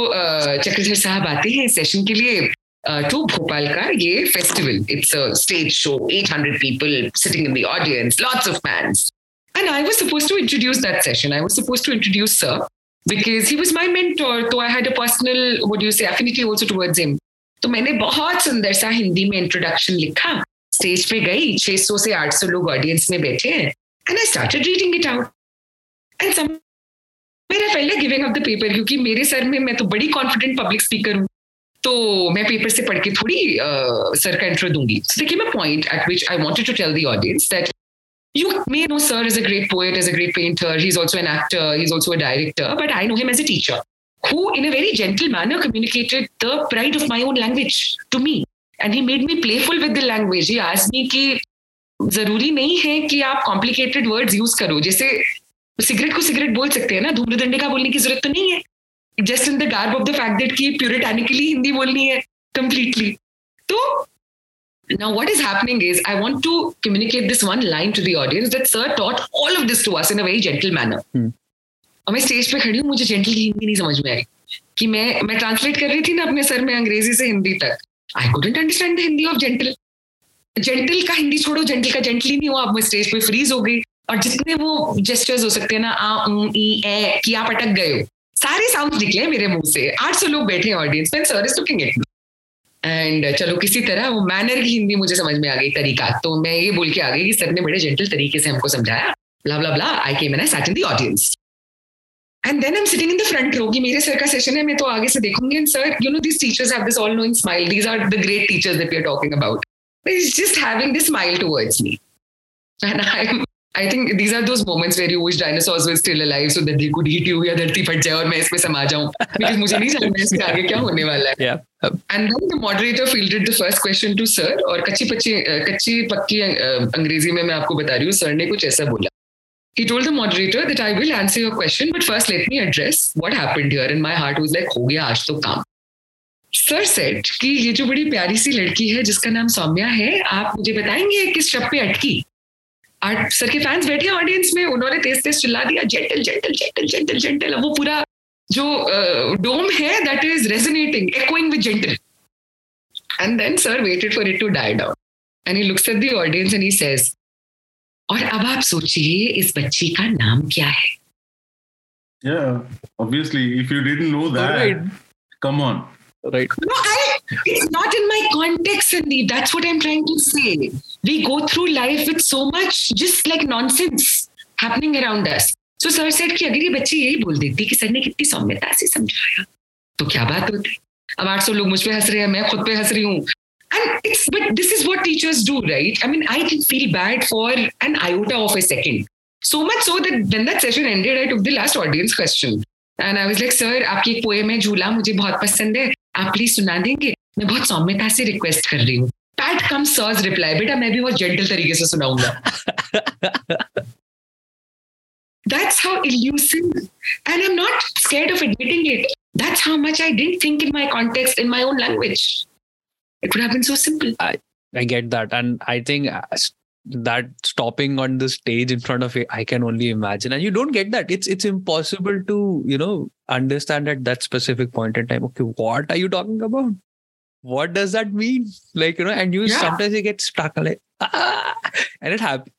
Speaker 3: चक्रधर साहब आते हैं सेशन के लिए। To Bhopal ka ye festival. It's a stage show, 800 people sitting in the audience, lots of fans. And I was supposed to introduce that session. I was supposed to introduce Sir because he was my mentor. So I had a personal, what do you say, affinity also towards him. तो मैंने बहुत सुंदर सा हिंदी में introduction लिखा stage पे गई 600 से 800 लोग ऑडियंस में बैठे हैं and I started reading it out and some मेरा पहले गिविंग अप द पेपर क्योंकि मेरे सर में मैं तो बड़ी कॉन्फिडेंट पब्लिक स्पीकर हूँ तो मैं पेपर से पढ़ के थोड़ी सर का इंट्रो दूँगी देखिए मैं point at which I wanted to tell the audience that you may know sir is a great poet as a great painter he's also an actor he's also a director but i know him as a teacher who in a very gentle manner communicated the pride of my own language to me and he made me playful with the language he asked me कि ज़रूरी नहीं है कि आप complicated words use करो जैसे cigarette को cigarette बोल सकते हैं ना धूम्रदंडे का बोलने की ज़रूरत तो नहीं है just in the garb of the fact that की प्यूरिटैनिकली हिंदी बोलनी है कंप्लीटली तो now what is happening is i want to communicate this one line to the audience that sir taught all of this to us in a very gentle manner.
Speaker 1: Hmm.
Speaker 3: और मैं stage पे खड़ी हूँ मुझे gentle की हिंदी नहीं समझ में आई। कि मैं मैं ट्रांसलेट कर रही थी ना अपने सर में अंग्रेज़ी से हिंदी तक। I couldn't understand the Hindi of gentle gentle का हिंदी छोड़ो जेंटल का जेंटल नहीं हुआ। अब मैं स्टेज पे फ्रीज हो गई। और जितने वो जेस्टर्स हो सकते हैं ना आ ई ए कि आप अटक गए हो। सारे साउंड निकले मेरे मुँह से। आठ सौ लोग बैठे ऑडियंस में sir is looking at and चलो किसी तरह वो मैनर की हिंदी मुझे समझ में आ गई, तरीका। तो मैं ये बोल के आ गई कि सर ने बड़े जेंटल तरीके से हमको समझाया। Blah blah blah I came and I sat in the audience and then I am sitting in the front row कि मेरे सर का सेशन है, मैं तो आगे से देखूँगी। And sir you know this teachers have this all knowing smile these are the great teachers that we are talking about is just having this smile towards me and I I think these are those moments where you wish dinosaurs were still alive so that they could eat you या धरती फट जाए और मैं इसमें समा जाऊँ because मुझे नहीं जानना इसके आगे क्या होने वाला है
Speaker 1: Yeah. Uh,
Speaker 3: And then the moderator fielded the first question to sir और कच्ची पच्ची कच्ची पक्की अंग्रेज़ी में मैं आपको बता रही हूँ सर ने कुछ ऐसा बोला He told the moderator that I will answer your question, but first let me address what happened here. And my heart was like, हो गया आज तो काम. Sir said कि ये जो बड़ी प्यारी सी लड़की है जिसका नाम सौम्या है आप मुझे बताएँगे किस शब्द पे अटकी और सर के फैंस बैठे ऑडियंस में उन्होंने तेज तेज चिल्ला दिया gentle gentle gentle gentle gentle वो पूरा जो डोम है that is resonating echoing with gentle and then sir waited for it to die down and he looks at the audience and he says और अब आप सोचिए इस बच्ची का नाम क्या है
Speaker 2: Yeah, obviously, if you didn't know that,
Speaker 1: right.
Speaker 2: come on.
Speaker 1: Right.
Speaker 3: No, I, it's not in my context, Sandeep. That's what I'm trying to say. We go through life with so much just like nonsense happening around us. So sir said कि अगर ये बच्ची यही बोल देती कि sir ने कितनी सौम्यता से समझाया तो क्या बात होती अब 800 लोग मुझ पे हंस रहे हैं मैं खुद पे हंस रही हूँ and it's but this is what teachers do right i mean i didn't feel bad for an iota of a second so much so that when that session ended i took the last audience question and i was like sir आपकी एक poem है झूला मुझे बहुत पसंद है आप please सुना देंगे मैं बहुत सौम्यता से रिक्वेस्ट कर रही हूँ पैट कम सर्स रिप्लाई बेटा मैं भी बहुत जेंटल तरीके से सुनाऊँगा That's how elusive, and I'm not scared of admitting it. That's how much I didn't think in my context, in my own language. It could have been so simple.
Speaker 1: I I get that, and I think uh, that stopping on the stage in front of it, I can only imagine. And you don't get that. It's it's impossible to you know understand at that specific point in time. Okay, what are you talking about? What does that mean? Like you know, and you
Speaker 3: Yeah.
Speaker 1: sometimes you get stuck like ah, and it happens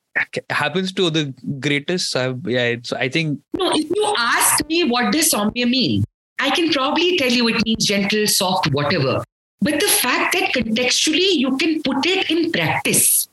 Speaker 1: happens to the greatest. Uh, yeah, it's I think
Speaker 3: No, if you ask me what does Saumya mean, I can probably tell you it means gentle, soft, whatever. But the fact that contextually you can put it in practice,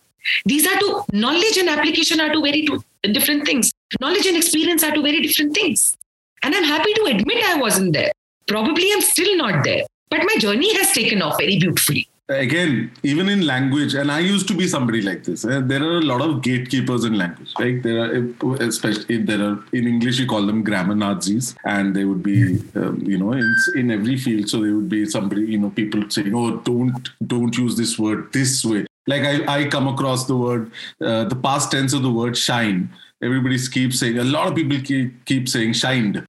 Speaker 3: these are two knowledge and application are two very two different things. Knowledge and experience are two very different things. And I'm happy to admit I wasn't there. Probably I'm still not there. But my journey has taken off very beautifully.
Speaker 2: Again, even in language, and I used to be somebody like this. eh, There are a lot of gatekeepers in language, right? There are, especially there are in English you call them grammar Nazis, and they would be, um, you know, in, in every field. So there would be somebody, you know, people saying, "Oh, don't don't use this word this way." Like I, I come across the word, uh, the past tense of the word shine. Everybody keeps saying. A lot of people keep keep saying shined,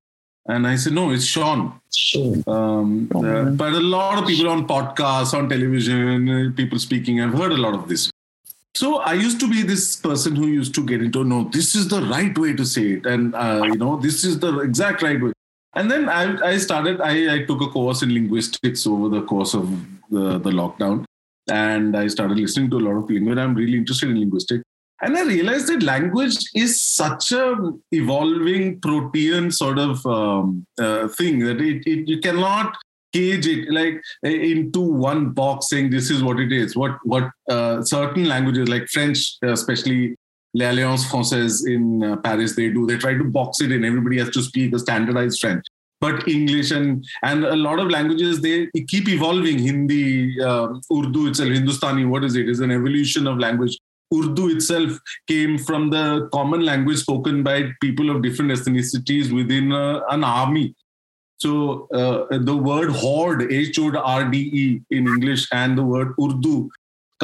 Speaker 2: and I said, "No, it's shone." Um, uh, but a lot of people on podcasts, on television, uh, people speaking, I've heard a lot of this. So I used to be this person who used to get into, no, this is the right way to say it. And, uh, you know, this is the exact right way. And then I, I started, I, I took a course in linguistics over the course of the, the lockdown, and I started listening to a lot of language. I'm really interested in linguistics. And I realized that language is such a evolving protean sort of um, uh, thing that it, it, you cannot cage it like into one box saying this is what it is. What what uh, certain languages like French, especially l'Alliance Française in uh, Paris, they do. They try to box it in. Everybody has to speak a standardized French. But English and and a lot of languages they keep evolving. Hindi, uh, Urdu itself, Hindustani, what is it? Is an evolution of language. Urdu itself came from the common language spoken by people of different ethnicities within uh, an army. So uh, the word horde, H O R D E in English, and the word Urdu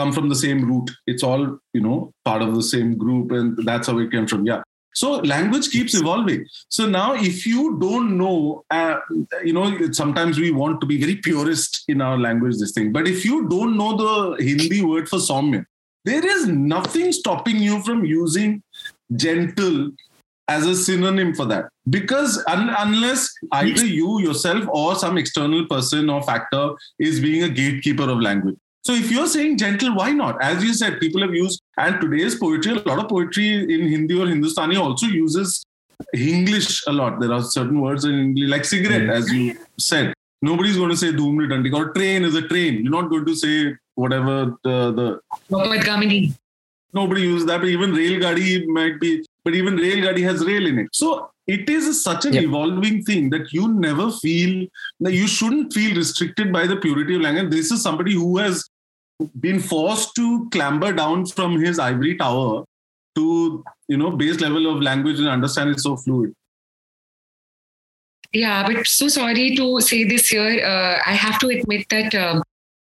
Speaker 2: come from the same root. It's all, you know, part of the same group, and that's how it came from. Yeah. So language keeps evolving. So now, if you don't know, uh, you know, sometimes we want to be very purist in our language, this thing. But if you don't know the Hindi word for Saumya, there is nothing stopping you from using gentle as a synonym for that. Because un- unless either you yourself or some external person or factor is being a gatekeeper of language. So if you're saying gentle, why not? As you said, people have used, and today's poetry, a lot of poetry in Hindi or Hindustani also uses English a lot. There are certain words in English, like cigarette, mm. as you said. Nobody's going to say doomli dandik or train is a train. You're not going to say whatever the the. Nobody uses that. But even rail gadi might be, but even rail gadi has rail in it. So it is such an yep. evolving thing that you never feel that you shouldn't feel restricted by the purity of language. This is somebody who has been forced to clamber down from his ivory tower to you know base level of language and understand it so fluid
Speaker 3: yeah but so sorry to say this here uh, i have to admit that um,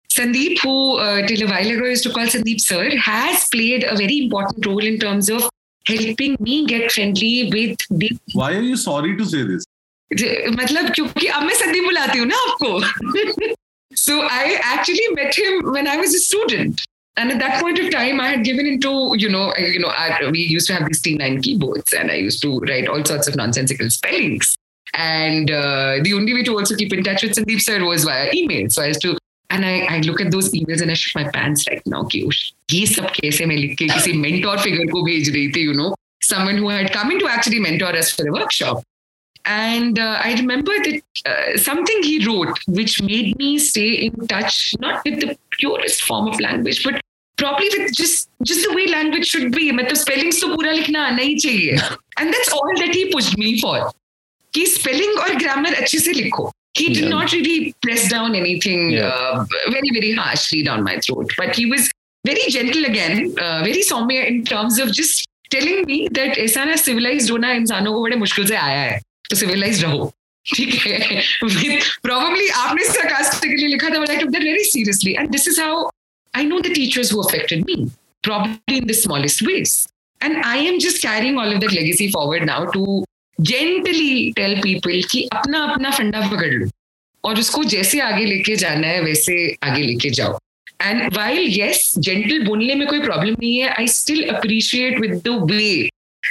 Speaker 3: sandeep who uh, till a while ago used to call sandeep sir has played a very important role in terms of helping me get friendly with the
Speaker 2: why are you sorry to say this
Speaker 3: मतलब क्योंकि अब मैं संदीप बुलाती हूँ ना आपको So I actually met him when I was a student. And at that point of time, I had given into, you know, you know, I, we used to have these T9 keyboards and I used to write all sorts of nonsensical spellings. And uh, the only way to also keep in touch with Sandeep sir was via email. So I used to, and I, I look at those emails and I shit my pants right now. कि ये सब कैसे मैं लिख के किसी mentor figure को भेज रही थी, you know, someone who had come in to actually mentor us for a workshop. And uh, I remember that uh, something he wrote, which made me stay in touch, not with the purest form of language, but probably with just just the way language should be. मतलब spellings तो पूरा लिखना आना ही चाहिए. And that's all that he pushed me for. कि spelling और grammar अच्छे से लिखो. He did yeah. not really press down anything yeah. uh, very, very harshly down my throat. But he was very gentle again, uh, very soumya in terms of just telling me that ऐसा ना civilized होना इंसानों को बड़े मुश्किल से आया है. तो सिविलाइज रहो। ठीक है? Teachers me probably in the smallest ways and I am just carrying all of that legacy forward now to gently tell people कि अपना अपना फंडा पकड़ लो। और उसको जैसे आगे लेके जाना है, वैसे आगे लेके जाओ। एंड वाइल येस जेंटल बोलने में कोई प्रॉब्लम नहीं है I still appreciate with the way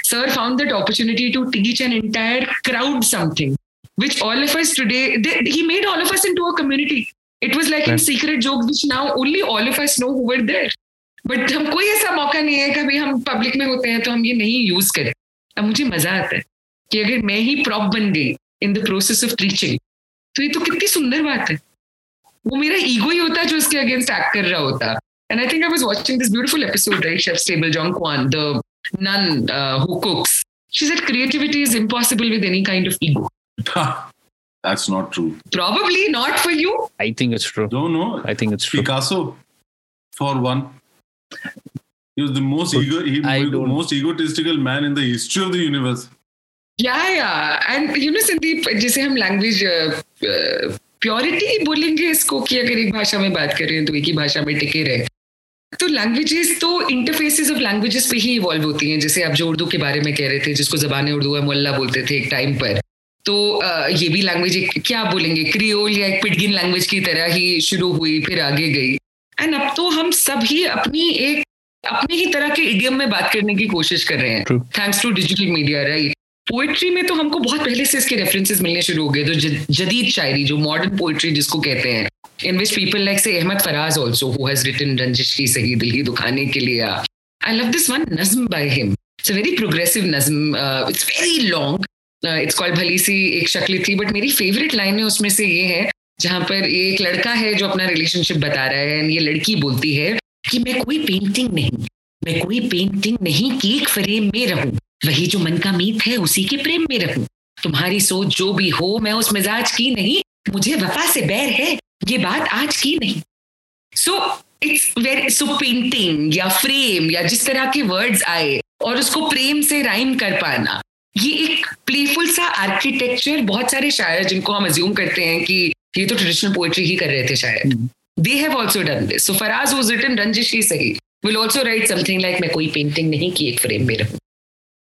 Speaker 3: Sir found that opportunity to teach an entire crowd something, which all of us today, they, he made all of us into a community. It was like in secret jokes, which now only all of us know who were there. But हम कोई ऐसा मौका नहीं है कभी हम public में होते हैं तो हम ये नहीं यूज़ करें अब मुझे मज़ा आता है कि अगर मैं ही प्रॉप बन गई in the process of teaching तो ये तो कितनी सुंदर बात है वो मेरा ईगो ही होता जो उसके अगेंस्ट एक्ट कर रहा होता and I think I was watching this beautiful episode right chef's table Jeong Kwan the nun uh, who cooks. She said creativity is impossible with any kind of ego.
Speaker 2: That's not true.
Speaker 3: Probably not for you.
Speaker 1: I think it's true.
Speaker 2: No, no.
Speaker 1: I think it's true.
Speaker 2: Picasso, for one. He was the most ego, he was the most egotistical man in the history of the universe.
Speaker 3: Yeah, yeah. And you know, Sandeep, जैसे हम language purity बोलेंगे इसको कि अगर एक भाषा में बात करें तो एक ही भाषा में टिके रहे तो लैंग्वेजेस तो इंटरफेसेस ऑफ़ लैंग्वेजेस पे ही इवॉल्व होती हैं। जैसे आप जो उर्दू के बारे में कह रहे थे जिसको जबान उर्दू है मोल्ला बोलते थे एक टाइम पर तो ये भी लैंग्वेज एक क्या बोलेंगे? क्रियोल या एक पिटगिन लैंग्वेज की तरह ही शुरू हुई फिर आगे गई। एंड अब तो हम सब ही अपनी एक अपने ही तरह के इडियम में बात करने की कोशिश कर रहे हैं। Thanks to digital media right poetry में तो हमको बहुत पहले से इसके रेफरेंसेस मिलने शुरू हो गए। तो जदीद शायरी जो मॉडर्न पोइट्री जिसको कहते हैं in which people like say Ahmed Faraz also, who has written Ranjish Ki Sahi Dil Hi Dukhane Ke Liye. I love this one nazm by him. It's a very progressive nazm. Uh, it's very long. Uh, it's called भली सी एक शक्ल थी but मेरी favourite line है उसमें से ये है जहाँ पर एक लड़का है जो अपना रिलेशनशिप बता रहा है ये लड़की बोलती है कि मैं कोई पेंटिंग नहीं मैं कोई पेंटिंग नहीं कि एक फ्रेम में रहूँ वही जो मन का मीत है उसी के प्रेम में रहूँ तुम्हारी सोच जो भी हो मैं उस मिजाज की नहीं मुझे वफा से बैर है ये बात आज की नहीं। So it's very so painting या फ्रेम या जिस तरह के वर्ड्स आए और उसको प्रेम से राइम कर पाना ये एक प्लेफुल सा आर्किटेक्चर बहुत सारे शायर जिनको हम अज्यूम करते हैं कि ये तो ट्रेडिशनल पोएट्री ही कर रहे थे शायद। They have also done this so Faraz was written Ranjish Hi Sahi will also write something like मैं कोई पेंटिंग नहीं की एक फ्रेम में रहूँ.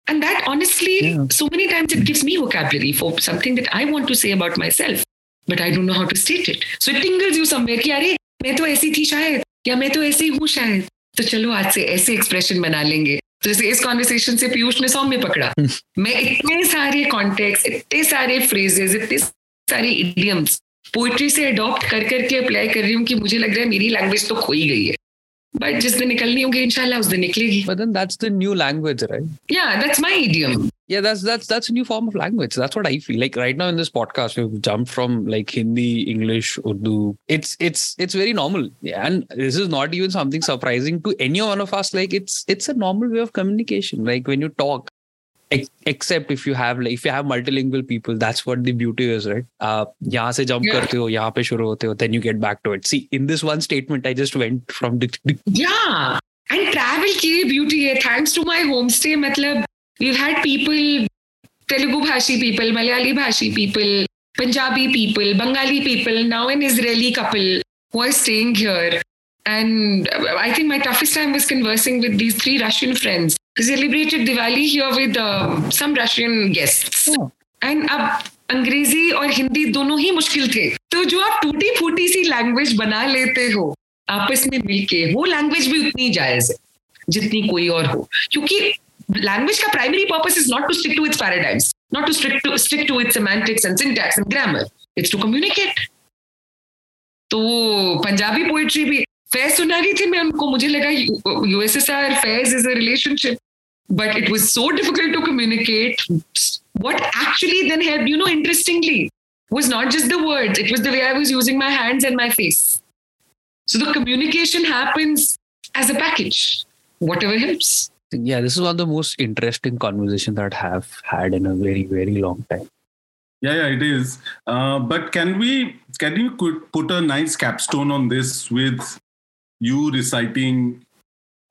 Speaker 3: And that honestly, yeah. so many times it gives me vocabulary for something that I want to say about myself, but I don't know how to state it. So it tingles you somewhere कि अरे मैं तो ऐसी थी शायद या मैं तो ऐसी हूँ शायद तो चलो आज से ऐसे एक्सप्रेशन बना लेंगे तो जैसे इस कॉन्वर्सेशन से पीयूष ने सौम्य पकड़ा मैं इतने सारे कॉन्टेक्ट इतने सारे फ्रेजेस इतने सारे इडियम्स पोइट्री से अडॉप्ट कर करके अप्लाई कर रही हूँ कि मुझे लग रहा है मेरी लैंग्वेज तो खो ही गई है बट जिस दिन निकलनी होगी इंशाल्लाह उस दिन निकलेगी
Speaker 1: But then that's the new language, right?
Speaker 3: Yeah, that's my idiom.
Speaker 1: Yeah, that's that's that's a new form of language. That's what I feel. Like right now in this podcast, we've jumped from like Hindi, English, Urdu. It's it's it's very normal. Yeah, and this is not even something surprising to any one of us. Like it's it's a normal way of communication. Like when you talk, ex- except if you have like if you have multilingual people, that's what the beauty is, right? Uh, यहाँ से jump
Speaker 3: Yeah.
Speaker 1: करते हो, यहाँ पे शुरू होते हो, then you get back to it. See, in this one statement, I just went from the, the
Speaker 3: Yeah. And travel की भी beauty है. Thanks to my homestay, मतलब we've had people, Telugu Bhashi people, Malayali Bhashi people, Punjabi people, Bengali people, now an Israeli couple who are staying here. And I think my toughest time was conversing with these three Russian friends. We celebrated Diwali here with um, some Russian guests.
Speaker 1: Oh.
Speaker 3: And अब अंग्रेज़ी और हिंदी दोनों ही मुश्किल थे तो जो आप टूटी फूटी सी लैंग्वेज बना लेते हो आपस में मिलके वो लैंग्वेज भी उतनी जायज़ है जितनी कोई और हो क्योंकि लैंग्वेज का primary purpose is not to stick to it's paradigms not to stick to stick to it's semantics and syntax and grammar it's to communicate तो पंजाबी पोएट्री भी फैज सुना रही थी मैं उनको मुझे लगा USSR Faiz is a relationship but it was so difficult to communicate. What actually then helped, you know, interestingly, was not just the words, it was the way I was using my hands and my face. So the communication happens as a package, whatever helps.
Speaker 1: yeah, this is one of the most interesting conversations that I have had in a very very long time.
Speaker 2: Yeah, yeah, it is. Uh, but can we can you put a nice capstone on this with you reciting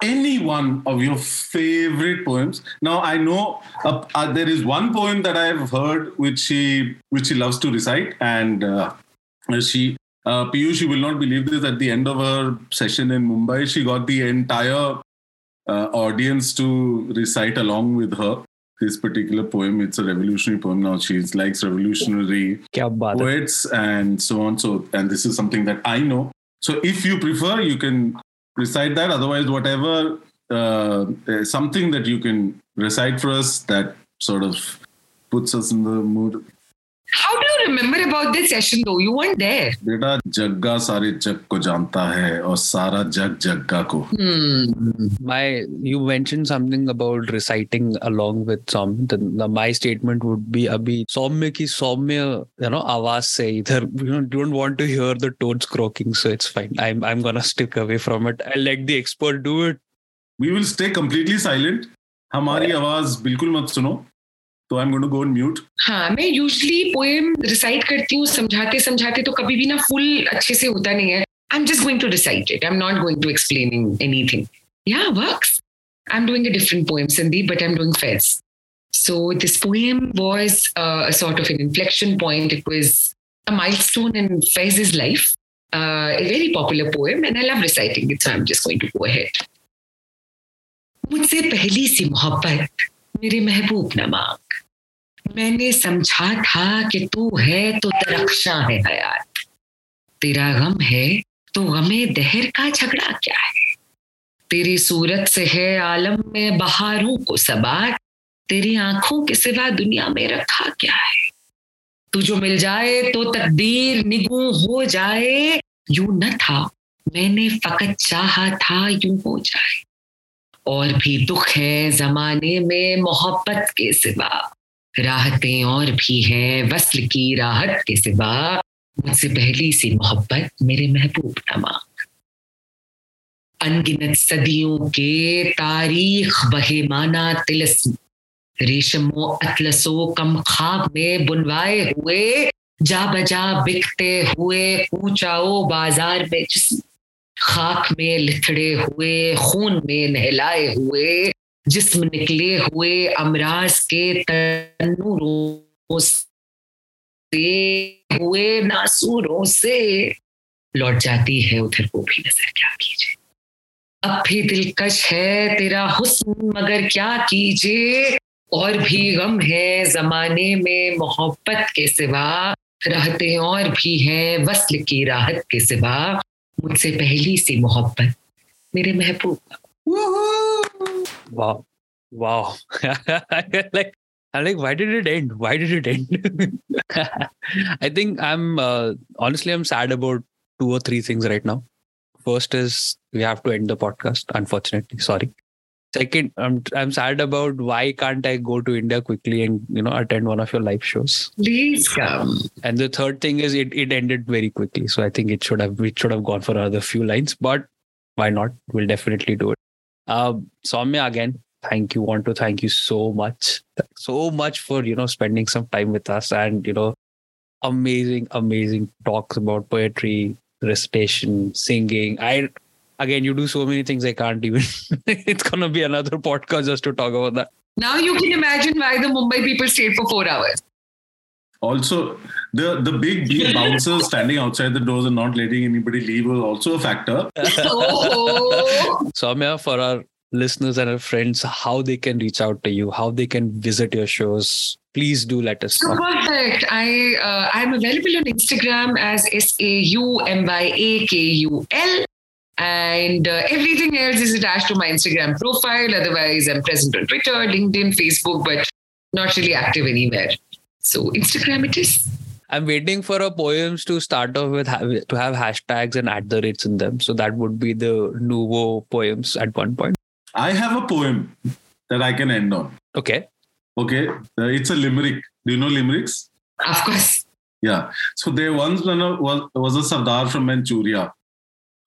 Speaker 2: any one of your favorite poems? Now I know uh, uh, there is one poem that I have heard which she which she loves to recite, and uh, she. Uh, Piyush, you will not believe this. At the end of her session in Mumbai, she got the entire uh, audience to recite along with her this particular poem. It's a revolutionary poem now. She likes revolutionary poets and so on. So, and this is something that I know. So, if you prefer, you can recite that. Otherwise, whatever uh, something that you can recite for us that sort of puts us in the mood
Speaker 3: How do you remember about this session though? You weren't there.
Speaker 2: बेटा जग्गा सारे जग को जानता है और सारा जग जग्गा को
Speaker 3: Hmm.
Speaker 1: my you mentioned something about reciting along with some the, the my statement would be abhi सौम्य की सौम्य you know आवाज़ से इधर you know don't want to hear the toads croaking so it's fine i'm i'm gonna stick away from it i'll let the expert do it
Speaker 2: We will stay completely silent. हमारी आवाज़ बिल्कुल मत सुनो. तो I am going to go on mute
Speaker 3: हाँ मैं usually poem recite करती हूँ समझाते समझाते तो कभी भी ना फुल अच्छे से होता नहीं है। I am just going to recite it I am not going to explain any या work I am doing a different poem Sandeep but I am doing Faiz so this poem was a sort of an inflection point it was a mild in phase life Uh, a very popular poem and I love reciting it so I'm just going to go ahead. मुझसे पहली सी मोहब्बत मेरे महबूब न मांग मैंने समझा था कि तू है तो दरख्शा है हयात। तेरा गम है तो गमे दहर का झगड़ा क्या है? तेरी सूरत से है आलम में बहारों को सबार तेरी आँखों के सिवा दुनिया में रखा क्या है? तू जो मिल जाए तो तकदीर निगू हो जाए। यूँ न था, मैंने फकत चाहा था यूँ हो जाए। और भी दुख है जमाने में मोहब्बत के सिवा। राहतें और भी हैं वस्ल की राहत के सिवा। मुझसे पहली सी मोहब्बत मेरे महबूब नमा अनगिनत सदियों के तारीख बहे माना तिलस्म रेशमो अतलसो कम खाब में बुनवाए हुए। जा बजा बिकते हुए ऊंचाओ बाज़ार में जिसम। खाक में लिथड़े हुए, खून में नहलाए हुए, जिस्म निकले हुए अमराज के तनूरों से, हुए नासूरों से लौट जाती है उधर वो भी नज़र, क्या कीजिए। अब भी दिलकश है तेरा हुस्न, मगर क्या कीजिए। और भी गम है जमाने में मोहब्बत के सिवा, रहते और भी हैं वस्ल की राहत के सिवा। मुझसे पहली सी मोहब्बत मेरे महबूब
Speaker 1: Wow. Wow. like I'm like, why did it end? Why did it end? I think I'm uh, honestly I'm sad about two or three things right now. First is we have to end the podcast, unfortunately. Sorry. Second, I'm I'm sad about why can't I go to India quickly and you know attend one of your live shows.
Speaker 3: Please come.
Speaker 1: And the third thing is it, it ended very quickly. So I think it should have it should have gone for another few lines, but why not? We'll definitely do it. Uh, Saumya again, thank you. Want to thank you so much, so much for you know spending some time with us and you know amazing, amazing talks about poetry, recitation, singing. I again, you do so many things I can't even. it's gonna be another podcast just to talk about that.
Speaker 3: Now you can imagine why the Mumbai people stayed for four hours.
Speaker 2: Also, the the big big bouncers standing outside the doors and not letting anybody leave was also a factor.
Speaker 3: Oh,
Speaker 1: Saumya, for our listeners and our friends, how they can reach out to you, how they can visit your shows, please do let us know.
Speaker 3: perfect. I uh, I'm available on Instagram as S A U M Y A K U L. And uh, everything else is attached to my Instagram profile. Otherwise, I'm present on Twitter, LinkedIn, Facebook, but not really active anywhere. So Instagram it is.
Speaker 1: I'm waiting for our poems to start off with have, to have hashtags and at the rates in them. So that would be the nouveau poems at one point.
Speaker 2: I have a poem that I can end on.
Speaker 1: Okay.
Speaker 2: Okay, uh, it's a limerick. Do you know limericks?
Speaker 3: Of course.
Speaker 2: Yeah. So there once was, was a Sardar from Manchuria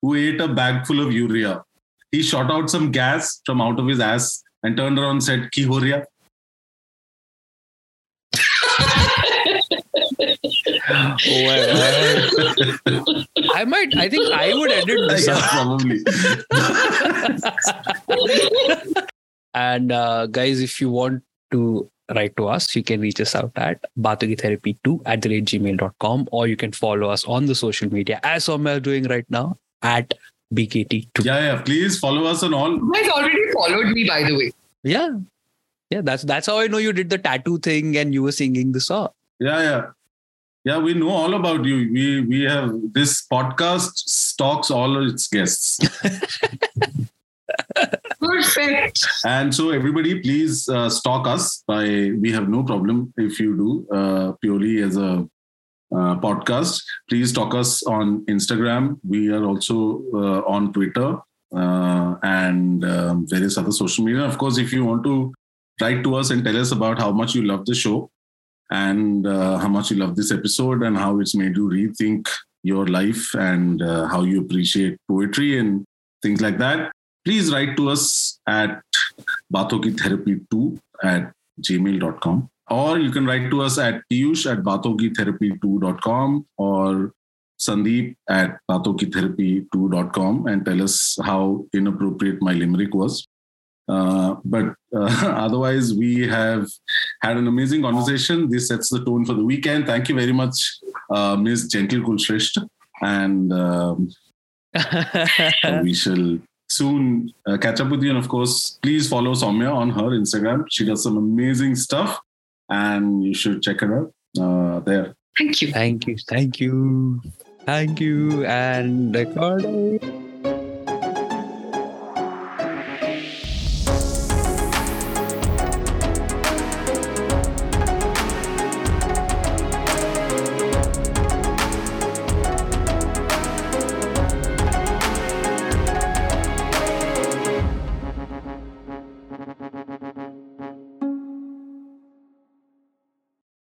Speaker 2: who ate a bag full of urea. He shot out some gas from out of his ass and turned around and said, Ki ho?
Speaker 1: Oh. I might. I think I would edit this.
Speaker 2: yeah,
Speaker 1: up.
Speaker 2: probably.
Speaker 1: And uh, guys, if you want to write to us, you can reach us out at batogitherapy2 at the rate gmail.com or you can follow us on the social media as is doing right now at BKT2.
Speaker 2: yeah, yeah. Please follow us on all.
Speaker 3: You guys already followed me, by the way.
Speaker 1: Yeah. Yeah, that's that's how I know you did the tattoo thing and you were singing the song.
Speaker 2: Yeah, yeah. Yeah, we know all about you. We we have this podcast stalks all its guests.
Speaker 3: Perfect.
Speaker 2: And so, everybody, please uh, stalk us. By we have no problem if you do uh, purely as a uh, podcast. Please talk us on Instagram. We are also uh, on Twitter uh, and um, various other social media. Of course, if you want to write to us and tell us about how much you love the show and uh, how much you love this episode and how it's made you rethink your life and uh, how you appreciate poetry and things like that please write to us at bathokitherapy2 at gmail.com or you can write to us at piyush at bathokitherapy2.com or sandeep at bathokitherapy2.com and tell us how inappropriate my limerick was. Uh, but uh, otherwise we have had an amazing conversation. This sets the tone for the weekend. Thank you very much uh, ms gentle Kulshreshtha and um, we shall soon uh, catch up with you. And of course, please follow Saumya on her Instagram. She does some amazing stuff, and you should check her out uh, there.
Speaker 3: Thank you.
Speaker 1: Thank you. Thank you. Thank you. And recording.